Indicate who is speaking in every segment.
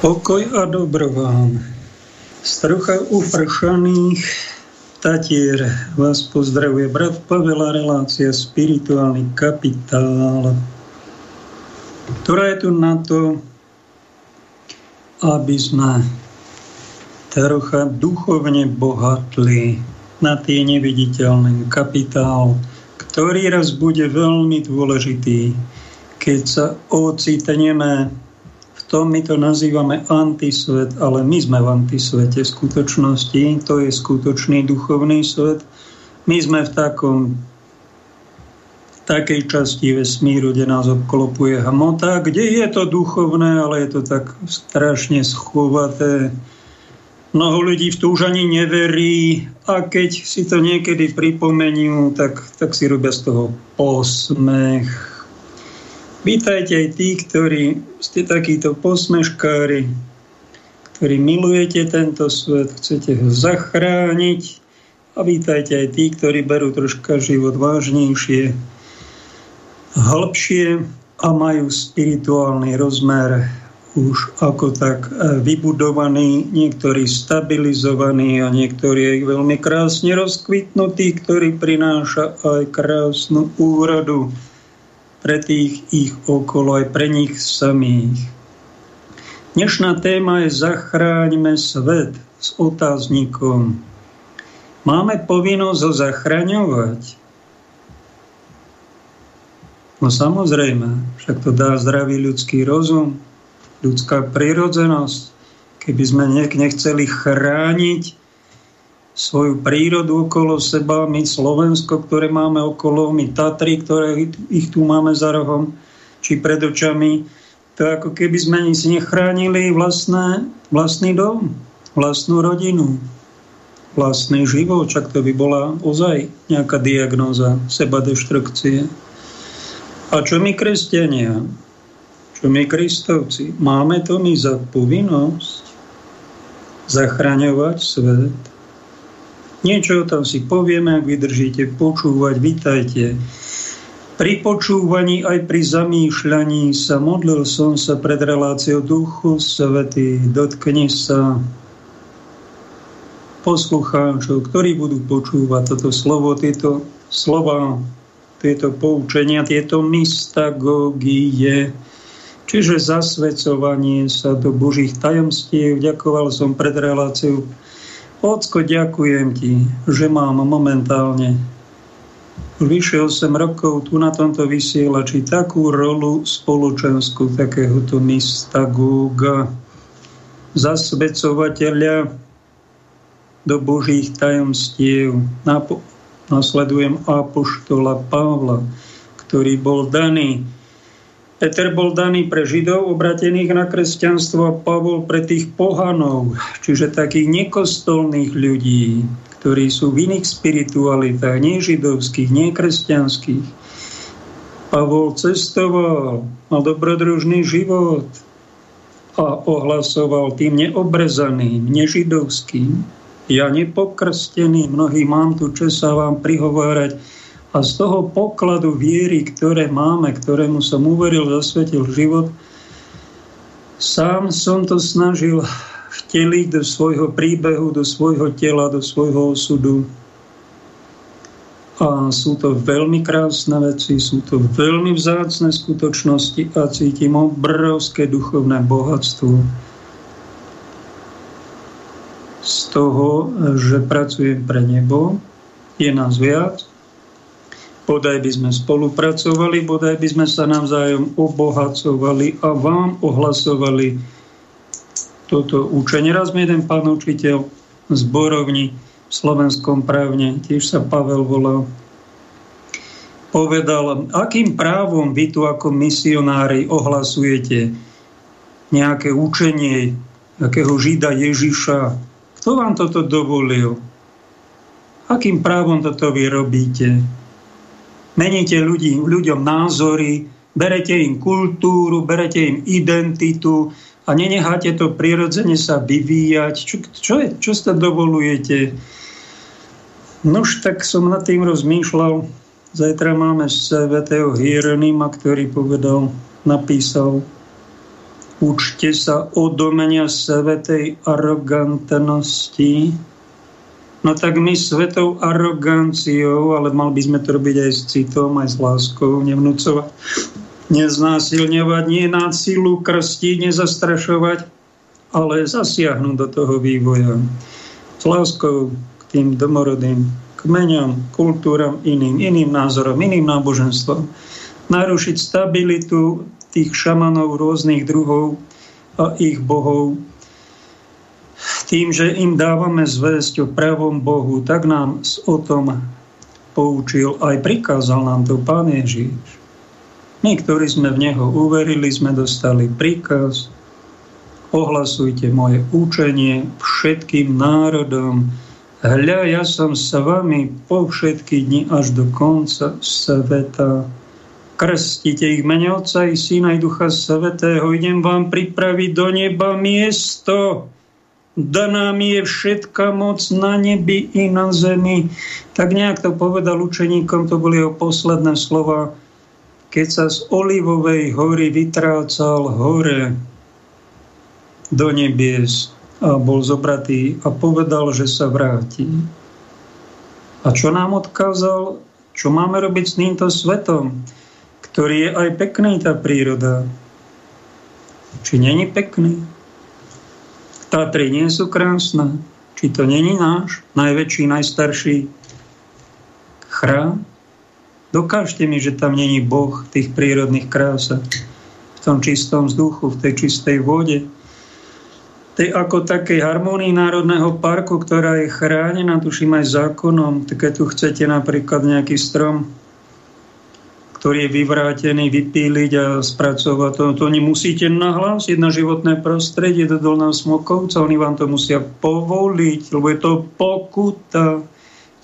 Speaker 1: Pokoj a dobro vám. Z trocha upršaných Tatier vás pozdravuje brat Pavela, relácia Spirituálny kapitál, ktorá je tu na to, aby sme trocha duchovne bohatli na tie neviditeľný kapitál, ktorý raz bude veľmi dôležitý, keď sa ocitneme tom my to nazývame antisvet, ale my sme v antisvete skutočnosti, to je skutočný duchovný svet. My sme v takom v takej časti vesmíru, kde nás obklopuje hmota, kde je to duchovné, ale je to tak strašne schovaté. Mnoho ľudí v to už ani neverí a keď si to niekedy pripomeniu, tak, tak si robia z toho posmech Vítajte aj tí, ktorí ste takíto posmeškári, ktorí milujete tento svet, chcete ho zachrániť. A vítajte aj tí, ktorí berú troška život vážnejšie, hlbšie a majú spirituálny rozmer už ako tak vybudovaný, niektorí stabilizovaní a niektorí veľmi krásne rozkvitnutí, ktorý prináša aj krásnu úradu pre tých ich okolo, aj pre nich samých. Dnešná téma je Zachráňme svet s otáznikom. Máme povinnosť ho zachraňovať? No samozrejme, však to dá zdravý ľudský rozum, ľudská prirodzenosť. Keby sme nechceli chrániť svoju prírodu okolo seba, my Slovensko, ktoré máme okolo, my Tatry, ktoré ich tu máme za rohom, či pred očami, to ako keby sme si nechránili vlastné, vlastný dom, vlastnú rodinu, vlastný život, čak to by bola ozaj nejaká diagnóza seba deštrukcie. A čo my kresťania, čo my kristovci, máme to my za povinnosť zachraňovať svet, Niečo tam si povieme, ak vydržíte počúvať, vítajte. Pri počúvaní aj pri zamýšľaní sa modlil som sa pred reláciou Duchu Svety. Dotkni sa poslucháčov, ktorí budú počúvať toto slovo, tieto slova, tieto poučenia, tieto mystagógie, čiže zasvedcovanie sa do Božích tajomstiev. Ďakoval som pred reláciou Ocko, ďakujem ti, že mám momentálne vyše 8 rokov tu na tomto vysielači takú rolu spoločenskú takéhoto mystagóga, zasvedcovateľa do Božích tajomstiev. Nasledujem apoštola Pavla, ktorý bol daný Peter bol daný pre Židov obratených na kresťanstvo a Pavol pre tých pohanov, čiže takých nekostolných ľudí, ktorí sú v iných spiritualitách, nie židovských, nie kresťanských. Pavol cestoval, mal dobrodružný život a ohlasoval tým neobrezaným, nežidovským. Ja nepokrstený, mnohí mám tu čas sa vám prihovárať, a z toho pokladu viery, ktoré máme, ktorému som uveril, zasvetil život, sám som to snažil vteliť do svojho príbehu, do svojho tela, do svojho osudu. A sú to veľmi krásne veci, sú to veľmi vzácne skutočnosti a cítim obrovské duchovné bohatstvo z toho, že pracujem pre nebo. Je nás viac, bodaj by sme spolupracovali, bodaj by sme sa navzájom obohacovali a vám ohlasovali toto učenie. Raz mi jeden pán učiteľ z Borovni v slovenskom právne, tiež sa Pavel volal, povedal, akým právom vy tu ako misionári ohlasujete nejaké učenie nejakého žida Ježiša. Kto vám toto dovolil? Akým právom toto vy robíte? Meníte ľudí, ľuďom názory, berete im kultúru, berete im identitu a nenecháte to prirodzene sa vyvíjať. Čo, čo, je, čo sa dovolujete? Nož, tak som nad tým rozmýšľal. Zajtra máme svetého Hieronima, ktorý povedal, napísal Učte sa odomenia svetej arogantnosti. No tak my svetou aroganciou, ale mal by sme to robiť aj s citom, aj s láskou, nevnúcovať, neznásilňovať, nie násilu krstiť, nezastrašovať, ale zasiahnuť do toho vývoja. S láskou k tým domorodým kmeňom, kultúram iným, iným názorom, iným náboženstvom. Narušiť stabilitu tých šamanov rôznych druhov a ich bohov. Tým, že im dávame zväzť o pravom Bohu, tak nám o tom poučil, aj prikázal nám to Pán Ježiš. My, ktorí sme v Neho uverili, sme dostali príkaz, ohlasujte moje učenie všetkým národom, Hľa, ja som s vami po všetky dni až do konca sveta krstite ich mene Otca i Syna i Ducha Svetého. Idem vám pripraviť do neba miesto. Daná mi je všetka moc na nebi i na zemi. Tak nejak to povedal učeníkom, to boli jeho posledné slova, keď sa z Olivovej hory vytrácal hore do nebies a bol zobratý a povedal, že sa vráti. A čo nám odkázal? Čo máme robiť s týmto svetom? ktorý je aj pekný, tá príroda. Či není pekný? Tatry nie sú krásne. Či to není náš najväčší, najstarší chrám? Dokážte mi, že tam není Boh v tých prírodných krásach, v tom čistom vzduchu, v tej čistej vode, tej ako takej harmonii Národného parku, ktorá je chránená, tuším aj zákonom. Tak keď tu chcete napríklad nejaký strom ktorý je vyvrátený, vypíliť a spracovať. To, to nemusíte nahlásiť na životné prostredie do Dolného Smokovca. Oni vám to musia povoliť, lebo je to pokuta.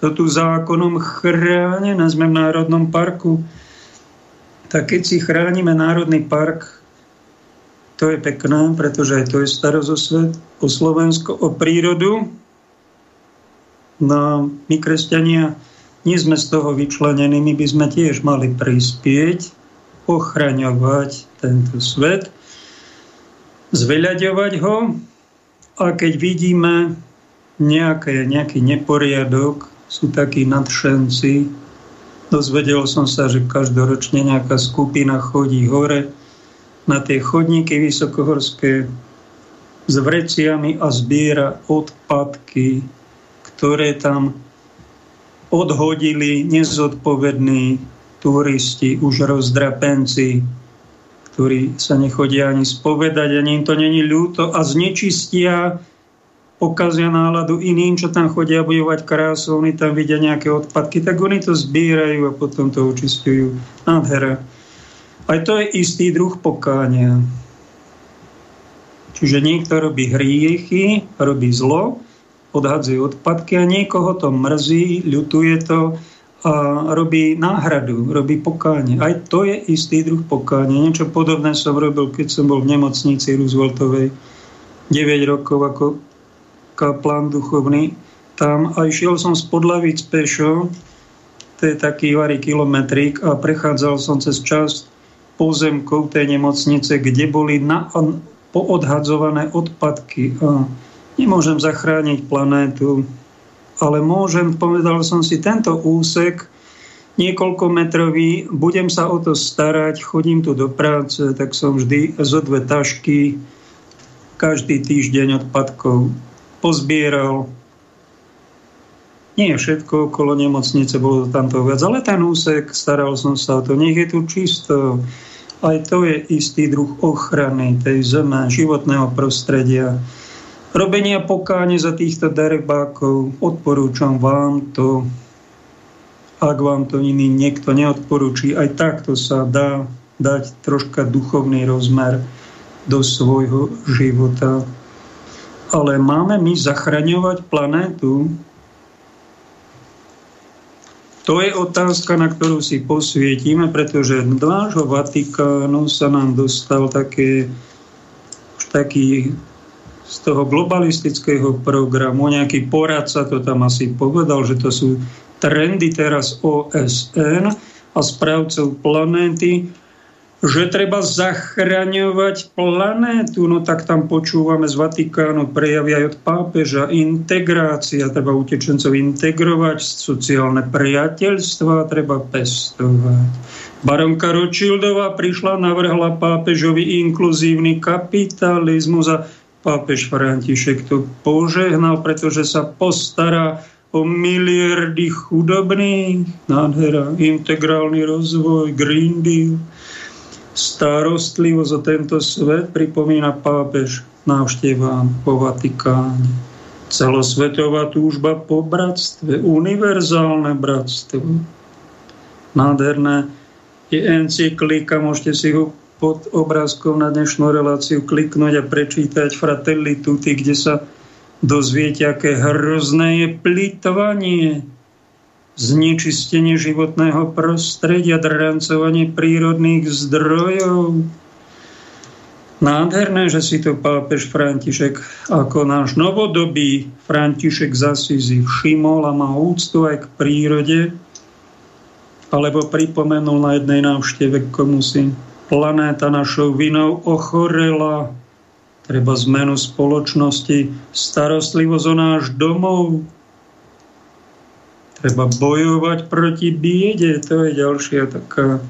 Speaker 1: To tu zákonom chránené. Sme v Národnom parku. Tak keď si chránime Národný park, to je pekné, pretože to je starozosvet o Slovensko, o prírodu. No my, kresťania, nie sme z toho vyčlenení, my by sme tiež mali prispieť, ochraňovať tento svet, zveľaďovať ho a keď vidíme nejaké, nejaký neporiadok, sú takí nadšenci. Dozvedel som sa, že každoročne nejaká skupina chodí hore na tie chodníky vysokohorské s vreciami a zbiera odpadky, ktoré tam odhodili nezodpovední turisti, už rozdrapenci, ktorí sa nechodia ani spovedať, ani im to není ľúto a znečistia, pokazia náladu iným, čo tam chodia bojovať krásu, oni tam vidia nejaké odpadky, tak oni to zbierajú a potom to očistujú. Nádhera. Aj to je istý druh pokánia. Čiže niekto robí hriechy, robí zlo, odhadzuje odpadky a niekoho to mrzí, ľutuje to a robí náhradu, robí pokánie. Aj to je istý druh pokánia. Niečo podobné som robil, keď som bol v nemocnici Rooseveltovej 9 rokov ako kaplán duchovný. Tam aj šiel som z Podlavic pešo, to je taký varý kilometrík a prechádzal som cez časť pozemkov tej nemocnice, kde boli na, poodhadzované odpadky. A Nemôžem zachrániť planétu, ale môžem, povedal som si, tento úsek niekoľko metrový, budem sa o to starať, chodím tu do práce, tak som vždy zo dve tašky každý týždeň odpadkov pozbieral. Nie všetko okolo nemocnice, bolo to tamto viac, ale ten úsek, staral som sa o to, nech je tu čisto. Aj to je istý druh ochrany tej zeme, životného prostredia robenia pokáne za týchto darebákov. Odporúčam vám to, ak vám to iný niekto neodporúči, aj takto sa dá dať troška duchovný rozmer do svojho života. Ale máme my zachraňovať planétu? To je otázka, na ktorú si posvietime, pretože z nášho Vatikánu sa nám dostal také, taký z toho globalistického programu, nejaký poradca to tam asi povedal, že to sú trendy teraz OSN a správcov planéty, že treba zachraňovať planétu, no tak tam počúvame z Vatikánu prejavy aj od pápeža, integrácia, treba utečencov integrovať, sociálne priateľstva treba pestovať. Baronka Ročildová prišla, navrhla pápežovi inkluzívny kapitalizmus a pápež František to požehnal, pretože sa postará o miliardy chudobných, nádhera, integrálny rozvoj, Green Deal, starostlivosť o tento svet pripomína pápež návštevám po Vatikáne. Celosvetová túžba po bratstve, univerzálne bratstvo. Nádherné je encyklika, môžete si ho pod obrázkom na dnešnú reláciu kliknúť a prečítať Fratelli Tutti, kde sa dozviete, aké hrozné je plitvanie znečistenie životného prostredia, drancovanie prírodných zdrojov. Nádherné, že si to pápež František ako náš novodobý František Zasízy všimol a má úctu aj k prírode, alebo pripomenul na jednej návšteve komu si planéta našou vinou ochorela, treba zmenu spoločnosti, starostlivosť o náš domov, Treba bojovať proti biede, to je ďalšia taká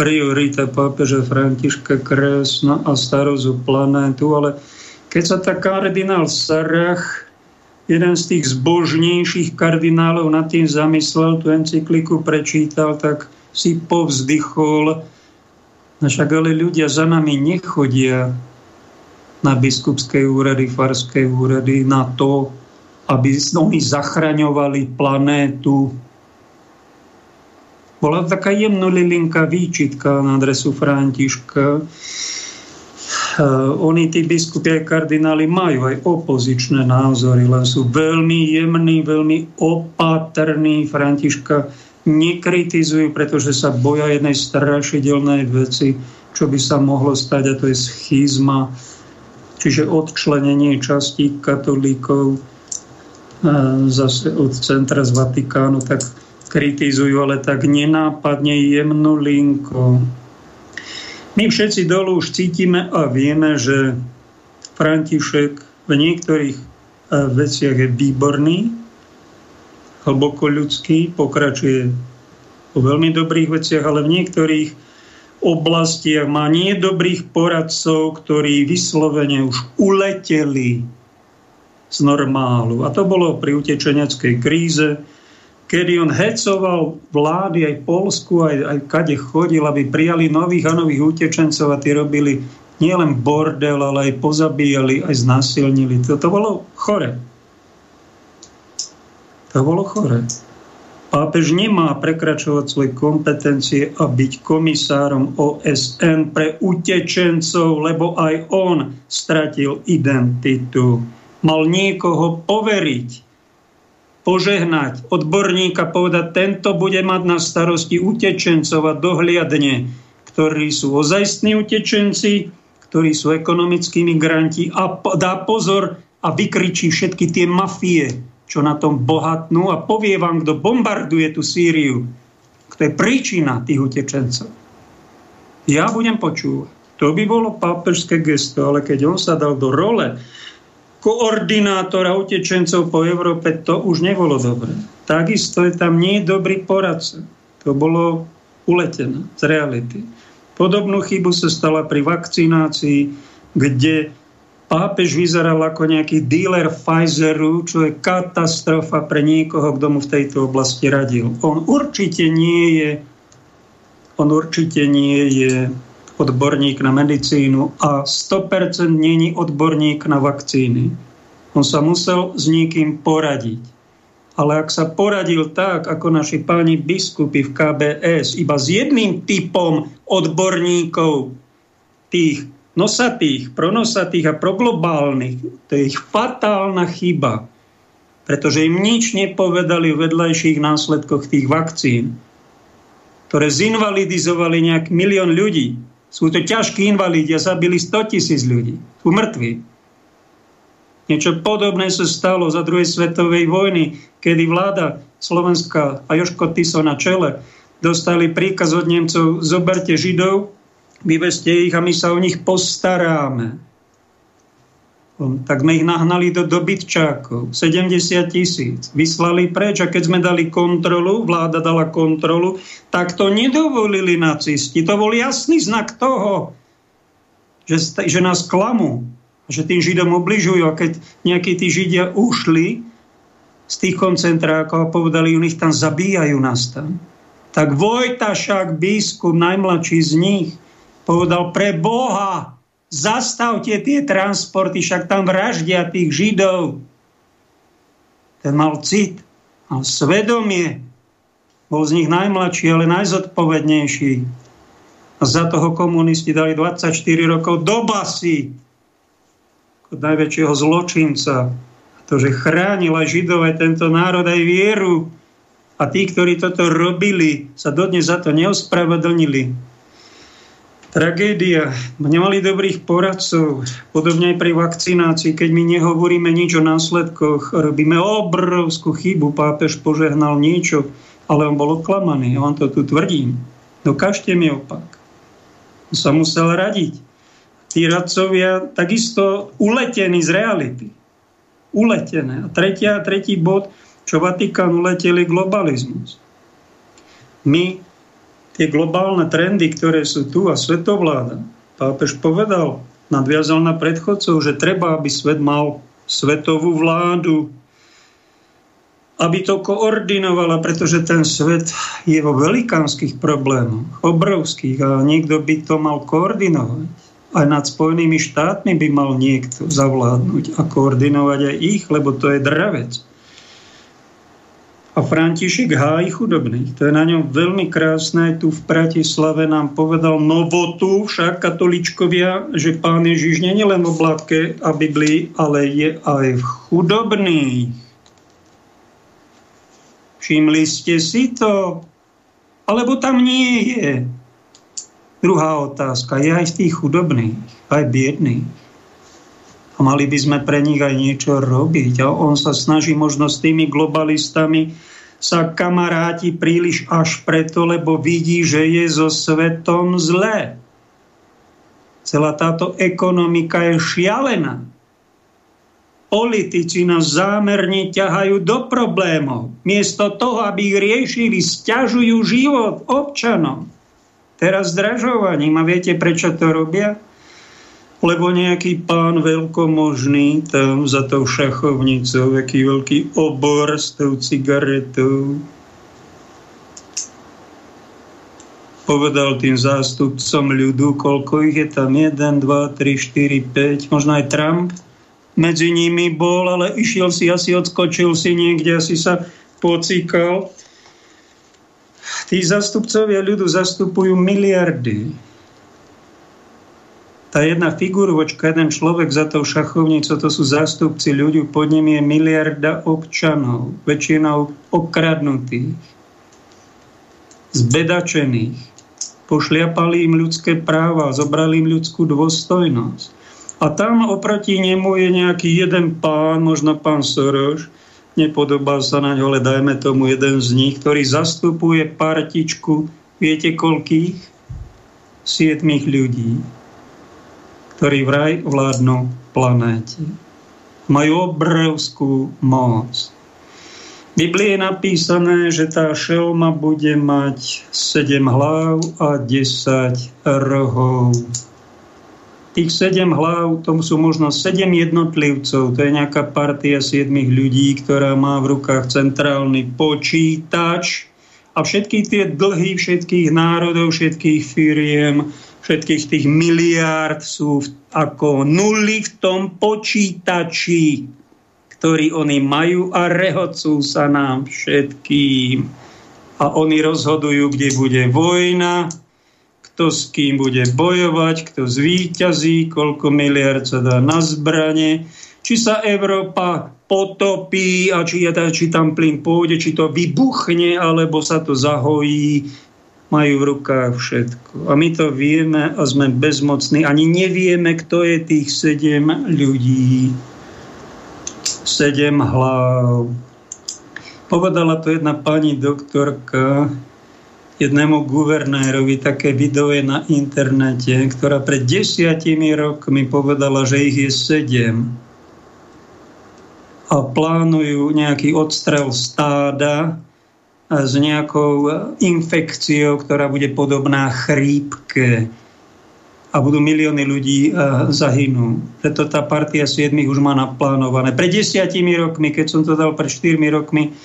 Speaker 1: priorita pápeža Františka krásna a starozu planétu, ale keď sa tak kardinál Sarach, jeden z tých zbožnejších kardinálov nad tým zamyslel, tú encykliku prečítal, tak si povzdychol, no však ale ľudia za nami nechodia na biskupské úrady, farské úrady, na to, aby oni zachraňovali planétu. Bola taká jemnolilinká výčitka na adresu Františka. Oni, tí biskupy a kardináli, majú aj opozičné názory, len sú veľmi jemní, veľmi opatrní. Františka nekritizujú, pretože sa boja jednej strašidelnej veci, čo by sa mohlo stať, a to je schizma, čiže odčlenenie častí katolíkov zase od centra z Vatikánu, tak kritizujú, ale tak nenápadne jemnú linku. My všetci dolu už cítime a vieme, že František v niektorých veciach je výborný, hlboko ľudský, pokračuje o veľmi dobrých veciach, ale v niektorých oblastiach má nie dobrých poradcov, ktorí vyslovene už uleteli z normálu. A to bolo pri utečeneckej kríze, kedy on hecoval vlády aj Polsku, aj, aj kade chodil, aby prijali nových a nových utečencov a tí robili nielen bordel, ale aj pozabíjali, aj znasilnili. To, to bolo chore. To bolo chore. Pápež nemá prekračovať svoje kompetencie a byť komisárom OSN pre utečencov, lebo aj on stratil identitu mal niekoho poveriť, požehnať, odborníka povedať, tento bude mať na starosti utečencov a dohliadne, ktorí sú ozajstní utečenci, ktorí sú ekonomickí migranti a dá pozor a vykričí všetky tie mafie, čo na tom bohatnú a povie vám, kto bombarduje tú Sýriu, kto je príčina tých utečencov. Ja budem počúvať. To by bolo pápežské gesto, ale keď on sa dal do role koordinátora utečencov po Európe, to už nebolo dobré. Takisto je tam nie dobrý poradca. To bolo uletené z reality. Podobnú chybu sa stala pri vakcinácii, kde pápež vyzeral ako nejaký dealer Pfizeru, čo je katastrofa pre niekoho, kto mu v tejto oblasti radil. On určite nie je on určite nie je odborník na medicínu a 100% není odborník na vakcíny. On sa musel s niekým poradiť. Ale ak sa poradil tak, ako naši páni biskupy v KBS, iba s jedným typom odborníkov, tých nosatých, pronosatých a proglobálnych, to je ich fatálna chyba, pretože im nič nepovedali o vedľajších následkoch tých vakcín, ktoré zinvalidizovali nejak milión ľudí. Sú to ťažkí invalidi a zabili 100 tisíc ľudí. Sú mŕtvi. Niečo podobné sa stalo za druhej svetovej vojny, kedy vláda Slovenska a Joško Tiso na čele dostali príkaz od Nemcov zoberte Židov vyveste ich a my sa o nich postaráme. Tak sme ich nahnali do dobytčákov, 70 tisíc. Vyslali preč a keď sme dali kontrolu, vláda dala kontrolu, tak to nedovolili nacisti. To bol jasný znak toho, že, že nás klamú, že tým Židom obližujú. A keď nejakí tí Židia ušli z tých koncentrákov a povedali, u nich tam zabíjajú nás tam, tak Vojtašák, biskup, najmladší z nich, povedal pre Boha, zastavte tie transporty, však tam vraždia tých Židov. Ten mal cit a svedomie. Bol z nich najmladší, ale najzodpovednejší. A za toho komunisti dali 24 rokov do basy od najväčšieho zločinca. To, že chránil Židov, aj tento národ, aj vieru. A tí, ktorí toto robili, sa dodnes za to neospravedlnili Tragédia. Nemali dobrých poradcov. Podobne aj pri vakcinácii, keď my nehovoríme nič o následkoch, robíme obrovskú chybu. Pápež požehnal niečo, ale on bol oklamaný. Ja vám to tu tvrdím. Dokážte mi opak. On sa musel radiť. Tí radcovia takisto uletení z reality. Uletené. A tretia, tretí bod, čo Vatikán uleteli globalizmus. My tie globálne trendy, ktoré sú tu a svetovláda. Pápež povedal, nadviazal na predchodcov, že treba, aby svet mal svetovú vládu, aby to koordinovala, pretože ten svet je vo velikánskych problémoch, obrovských a niekto by to mal koordinovať. Aj nad Spojenými štátmi by mal niekto zavládnuť a koordinovať aj ich, lebo to je dravec a František hájí chudobných. To je na ňom veľmi krásne. Tu v Bratislave nám povedal novotu však katoličkovia, že pán Ježiš nie je len v oblátke a Biblii, ale je aj v chudobných. Všimli ste si to? Alebo tam nie je? Druhá otázka. Je aj z tých chudobných, aj biedných. A mali by sme pre nich aj niečo robiť. A on sa snaží možno s tými globalistami sa kamaráti príliš až preto, lebo vidí, že je so svetom zlé. Celá táto ekonomika je šialená. Politici nás zámerne ťahajú do problémov. Miesto toho, aby ich riešili, stiažujú život občanom. Teraz zdražovaním. A viete, prečo to robia? Lebo nejaký pán veľkomožný tam za tou šachovnicou, aký veľký obor s tou cigaretou, povedal tým zástupcom ľudu, koľko ich je tam, 1, 2, 3, 4, 5, možno aj Trump medzi nimi bol, ale išiel si, asi odskočil si niekde, asi sa pocíkal. Tí zastupcovia ľudu zastupujú miliardy tá jedna figurovočka, jeden človek za tou šachovnicou, to sú zástupci ľudí, pod ním je miliarda občanov, väčšinou okradnutých, zbedačených, pošliapali im ľudské práva, zobrali im ľudskú dôstojnosť. A tam oproti nemu je nejaký jeden pán, možno pán Soroš, nepodobá sa na ňo, ale dajme tomu jeden z nich, ktorý zastupuje partičku, viete koľkých? Siedmých ľudí ktorí vraj vládnu planéte. Majú obrovskú moc. V Biblii je napísané, že tá šelma bude mať 7 hlav a 10 rohov. Tých 7 hlav, to sú možno 7 jednotlivcov, to je nejaká partia 7 ľudí, ktorá má v rukách centrálny počítač a všetky tie dlhy všetkých národov, všetkých firiem, všetkých tých miliárd sú ako nuly v tom počítači, ktorý oni majú a rehocú sa nám všetkým. A oni rozhodujú, kde bude vojna, kto s kým bude bojovať, kto zvíťazí, koľko miliard sa dá na zbranie, či sa Európa potopí a či, či tam plyn pôjde, či to vybuchne, alebo sa to zahojí, majú v rukách všetko. A my to vieme a sme bezmocní. Ani nevieme, kto je tých sedem ľudí. Sedem hlav. Povedala to jedna pani doktorka, jednému guvernérovi také video je na internete, ktorá pred desiatimi rokmi povedala, že ich je sedem a plánujú nejaký odstrel stáda s nejakou infekciou, ktorá bude podobná chrípke a budú milióny ľudí zahynú. Preto tá partia 7 už má naplánované. Pred desiatimi rokmi, keď som to dal pred 4 rokmi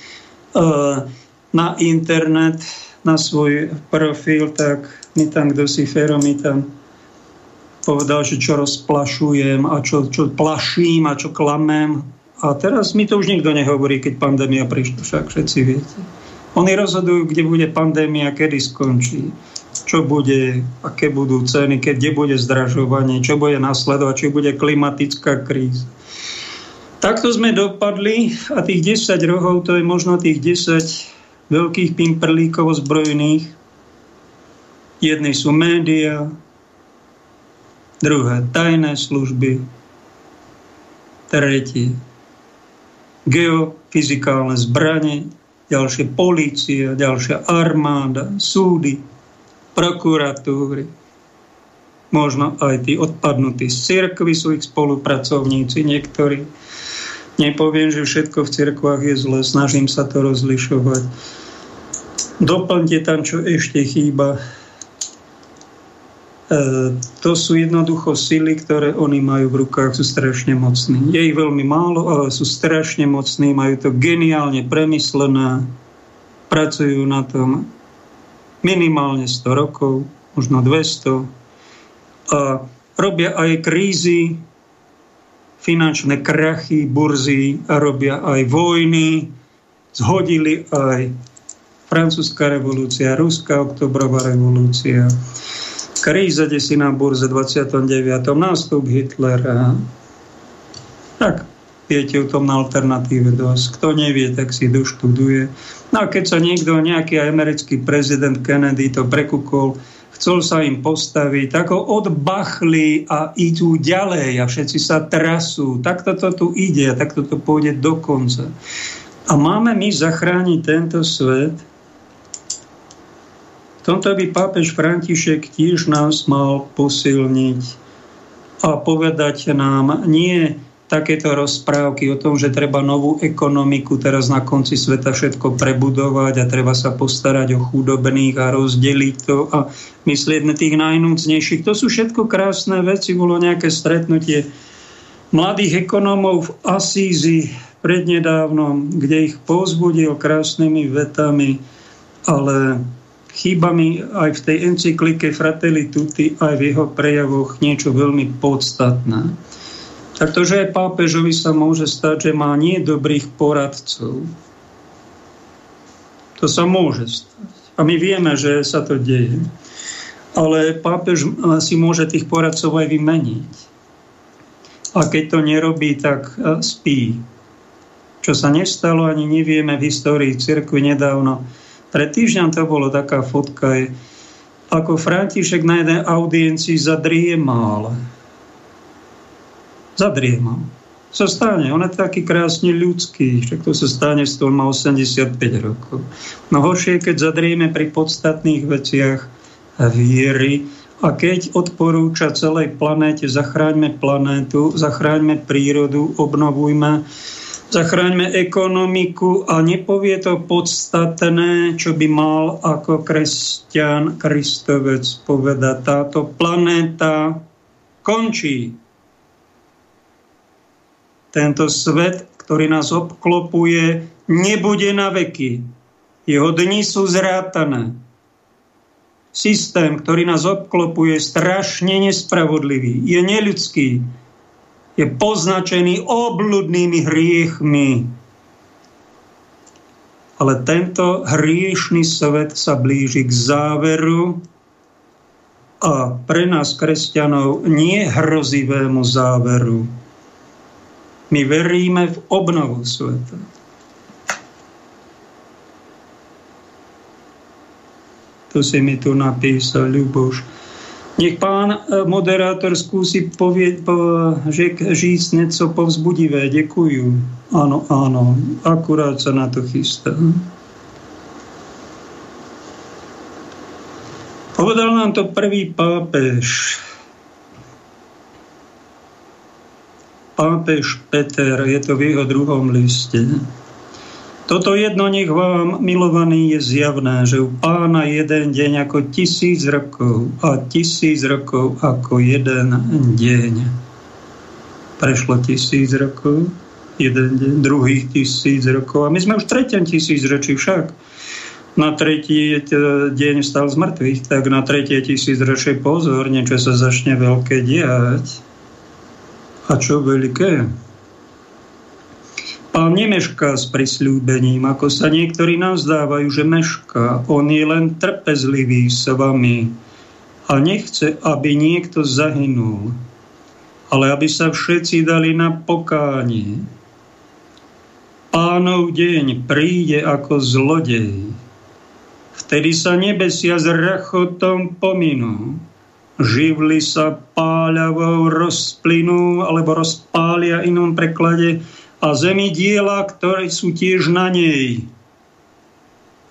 Speaker 1: na internet, na svoj profil, tak mi tam kto si Fero mi tam povedal, že čo rozplašujem a čo, čo plaším a čo klamem. A teraz mi to už nikto nehovorí, keď pandémia prišla, však všetci viete. Oni rozhodujú, kde bude pandémia, kedy skončí, čo bude, aké budú ceny, kde bude zdražovanie, čo bude nasledovať, či bude klimatická kríza. Takto sme dopadli a tých 10 rohov, to je možno tých 10 veľkých pimperlíkov ozbrojených. Jedni sú média, druhé tajné služby, tretie geofyzikálne zbranie, ďalšie polícia, ďalšia armáda, súdy, prokuratúry, možno aj tí odpadnutí z cirkvy sú ich spolupracovníci niektorí. Nepoviem, že všetko v cirkvách je zle, snažím sa to rozlišovať. Doplňte tam, čo ešte chýba. E, to sú jednoducho sily, ktoré oni majú v rukách, sú strašne mocní. Je ich veľmi málo, ale sú strašne mocní, majú to geniálne premyslené, pracujú na tom minimálne 100 rokov, možno 200 a robia aj krízy, finančné krachy, burzy a robia aj vojny, zhodili aj francúzska revolúcia, ruská oktobrová revolúcia kríza si na burze 29. nástup Hitlera. Tak, viete o tom na alternatíve dosť. Kto nevie, tak si doštuduje. No a keď sa niekto, nejaký americký prezident Kennedy to prekúkol, chcel sa im postaviť, tak ho odbachli a idú ďalej a všetci sa trasú. Takto to tu ide a takto to pôjde do konca. A máme my zachrániť tento svet, tomto by pápež František tiež nás mal posilniť a povedať nám nie takéto rozprávky o tom, že treba novú ekonomiku teraz na konci sveta všetko prebudovať a treba sa postarať o chudobných a rozdeliť to a myslieť na tých najnúcnejších. To sú všetko krásne veci. Bolo nejaké stretnutie mladých ekonómov v Asízi prednedávnom, kde ich povzbudil krásnymi vetami, ale chýba mi aj v tej encyklike Fratelli Tutti, aj v jeho prejavoch niečo veľmi podstatné. Tak to, že aj pápežovi sa môže stať, že má nie dobrých poradcov. To sa môže stať. A my vieme, že sa to deje. Ale pápež si môže tých poradcov aj vymeniť. A keď to nerobí, tak e, spí. Čo sa nestalo, ani nevieme v histórii cirkvi nedávno pred týždňom to bolo taká fotka, je, ako František na jednej audiencii zadriemal. Zadriemal. Sa stane, on je taký krásne ľudský, však to sa stane, z toho má 85 rokov. No horšie keď zadrieme pri podstatných veciach viery, a keď odporúča celej planéte, zachráňme planétu, zachráňme prírodu, obnovujme zachráňme ekonomiku a nepovie to podstatné, čo by mal ako kresťan, kristovec povedať. Táto planéta končí. Tento svet, ktorý nás obklopuje, nebude na veky. Jeho dni sú zrátané. Systém, ktorý nás obklopuje, je strašne nespravodlivý, je neľudský, je poznačený obludnými hriechmi. Ale tento hriešný svet sa blíži k záveru a pre nás, kresťanov, nie hrozivému záveru. My veríme v obnovu sveta. To si mi tu napísal Ľuboš. Nech pán e, moderátor skúsi povieť, po, že říct něco povzbudivé. Děkuju. Áno, áno. Akurát sa na to chystá. Povedal nám to prvý pápež. Pápež Peter, je to v jeho druhom liste. Toto jedno nech vám, milovaný, je zjavné, že u pána jeden deň ako tisíc rokov a tisíc rokov ako jeden deň. Prešlo tisíc rokov, jeden deň, druhých tisíc rokov a my sme už treťom tisíc ročí však. Na tretí deň stal z mŕtvych, tak na tretie tisíc ročí pozor, niečo sa začne veľké diať. A čo veľké? Pán nemešká s prisľúbením, ako sa niektorí nazdávajú, že mešká. On je len trpezlivý s vami a nechce, aby niekto zahynul, ale aby sa všetci dali na pokánie. Pánov deň príde ako zlodej. Vtedy sa nebesia s rachotom pominú. Živli sa páľavou rozplynú alebo rozpália inom preklade a zemi diela, ktoré sú tiež na nej.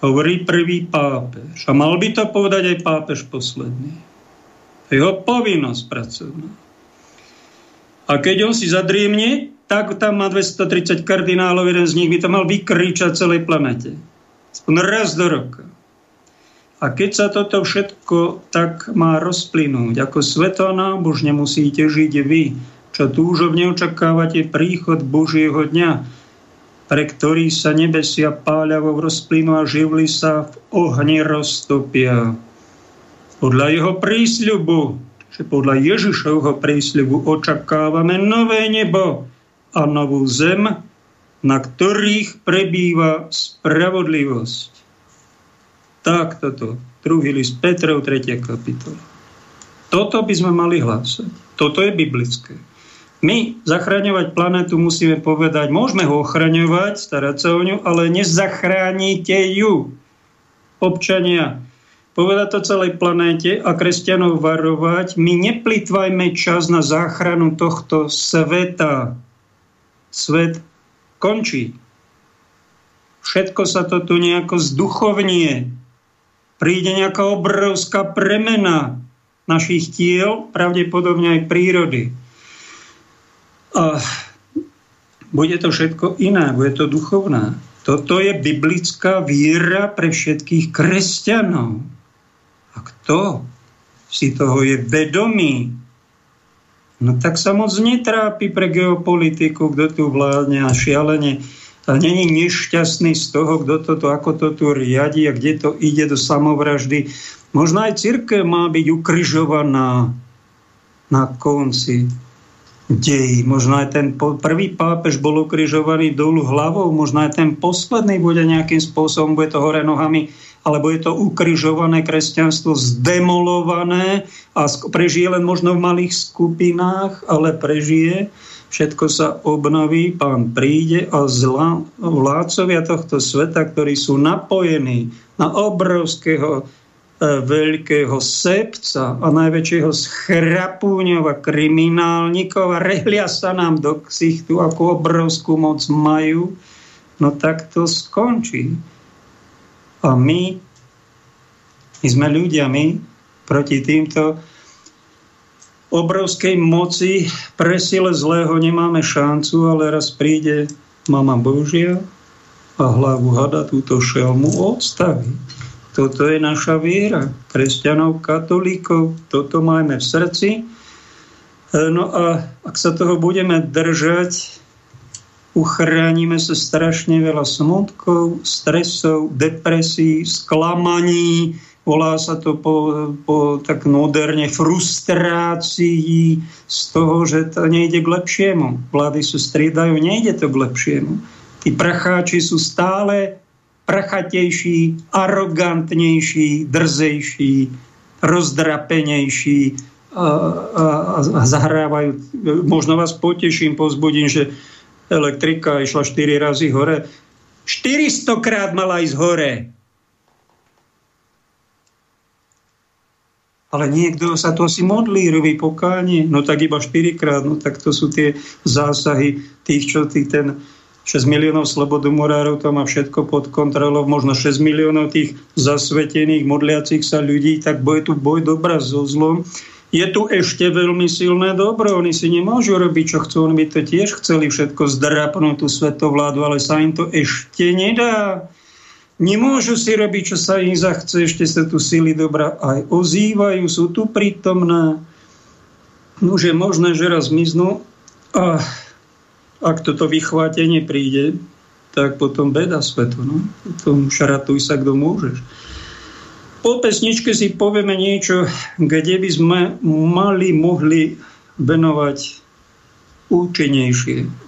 Speaker 1: Hovorí prvý pápež. A mal by to povedať aj pápež posledný. Jeho povinnosť pracovná. A keď on si zadriemne, tak tam má 230 kardinálov, jeden z nich by to mal vykričať celej planete. Aspoň raz do roka. A keď sa toto všetko tak má rozplynúť, ako svetonábožne musíte žiť vy, čo túžobne očakávate príchod Božieho dňa, pre ktorý sa nebesia páľavou rozplynú a živli sa v ohni roztopia. Podľa jeho prísľubu, že podľa Ježišovho prísľubu očakávame nové nebo a novú zem, na ktorých prebýva spravodlivosť. Tak toto. Druhý list Petrov, 3. kapitola. Toto by sme mali hlásať. Toto je biblické. My zachraňovať planetu musíme povedať, môžeme ho ochraňovať, starať sa o ňu, ale nezachránite ju. Občania, povedať to celej planéte a kresťanov varovať, my neplitvajme čas na záchranu tohto sveta. Svet končí. Všetko sa to tu nejako zduchovnie. Príde nejaká obrovská premena našich tiel, pravdepodobne aj prírody. A bude to všetko iné, bude to duchovné. Toto je biblická viera pre všetkých kresťanov. A kto si toho je vedomý, no tak sa moc netrápi pre geopolitiku, kto tu vládne a šialene a není nešťastný z toho, kto toto, ako to tu riadi a kde to ide do samovraždy. Možno aj církev má byť ukryžovaná na konci dejí. Možno aj ten prvý pápež bol ukrižovaný dolu hlavou, možno aj ten posledný bude nejakým spôsobom, bude to hore nohami, alebo je to ukrižované kresťanstvo zdemolované a prežije len možno v malých skupinách, ale prežije. Všetko sa obnoví, pán príde a zla, vládcovia tohto sveta, ktorí sú napojení na obrovského veľkého sepca a najväčšieho schrapúňov a kriminálnikov a rehlia sa nám do ksichtu, ako obrovskú moc majú, no tak to skončí. A my, my sme ľudia, proti týmto obrovskej moci pre sile zlého nemáme šancu, ale raz príde mama Božia a hlavu hada túto šelmu odstaví. Toto je naša viera. Kresťanov, katolíkov, toto máme v srdci. E, no a ak sa toho budeme držať, uchránime sa strašne veľa smutkov, stresov, depresí, sklamaní, volá sa to po, po tak moderne frustrácii z toho, že to nejde k lepšiemu. Vlády sa striedajú, nejde to k lepšiemu. Tí pracháči sú stále prchatejší, arogantnejší, drzejší, rozdrapenejší a, a, a zahrávajú. Možno vás poteším, pozbudím, že elektrika išla 4 razy hore. 400 krát mala ísť hore. Ale niekto sa to asi modlí, robí pokánie, no tak iba 4 krát, no tak to sú tie zásahy tých, čo tý ten
Speaker 2: 6 miliónov slobodomorárov to má všetko pod kontrolou, možno 6 miliónov tých zasvetených, modliacich sa ľudí, tak bude tu boj dobra so zlom. Je tu ešte veľmi silné dobro, oni si nemôžu robiť, čo chcú, oni by to tiež chceli všetko zdrapnúť tú svetovládu, ale sa im to ešte nedá. Nemôžu si robiť, čo sa im zachce, ešte sa tu sily dobra aj ozývajú, sú tu prítomné. Už je možné, že raz miznú a ak toto vychvátenie príde, tak potom beda svetu. No? Potom šaratuj sa, kto môžeš. Po pesničke si povieme niečo, kde by sme mali, mohli venovať účinnejšie.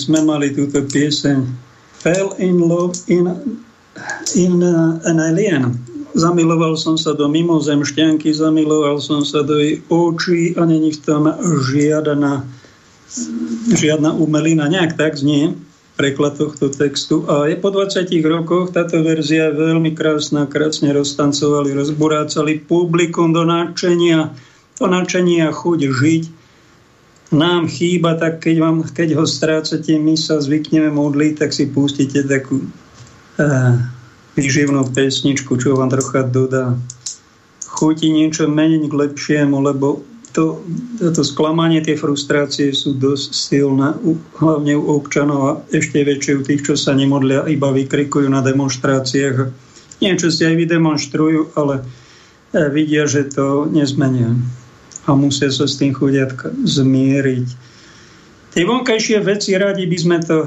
Speaker 2: Sme mali túto pieseň Fell in love in, in an alien. Zamiloval som sa do mimozemšťanky, zamiloval som sa do jej očí a není v tom žiadna, žiadna umelina. Nejak tak znie preklad tohto textu. A je po 20 rokoch táto verzia je veľmi krásna, krásne roztancovali, rozburácali publikum do náčenia, to náčenie a chuť žiť nám chýba, tak keď, vám, keď ho strácate, my sa zvykneme modliť, tak si pustíte takú uh, výživnú pesničku, čo vám trocha dodá. Chutí niečo meniť k lepšiemu, lebo to, to sklamanie, tie frustrácie sú dosť silné, hlavne u občanov a ešte väčšie u tých, čo sa nemodlia, iba vykrikujú na demonstráciách. Niečo si aj vydemonstrujú, ale eh, vidia, že to nezmenia. A
Speaker 1: musia sa s tým chudiatka zmieriť. Tie vonkajšie veci radi by sme to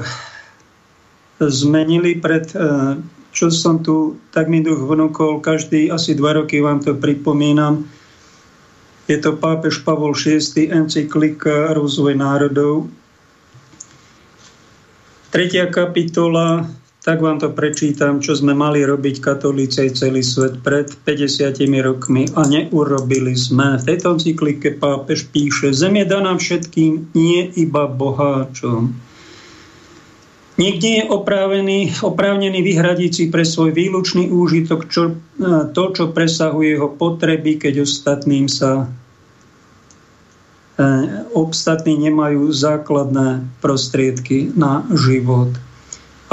Speaker 1: zmenili pred, e, čo som tu, tak mi duch vnúkol, každý asi dva roky vám to pripomínam. Je to pápež Pavol VI, encyklika Rozvoj národov. Tretia kapitola, tak vám to prečítam, čo sme mali robiť katolíci celý svet pred 50 rokmi a neurobili sme. V tejto encyklike pápež píše, zem je daná všetkým, nie iba boháčom. Nikde je oprávnený, oprávnený vyhradiť si pre svoj výlučný úžitok čo, to, čo presahuje jeho potreby, keď ostatným sa ostatní nemajú základné prostriedky na život.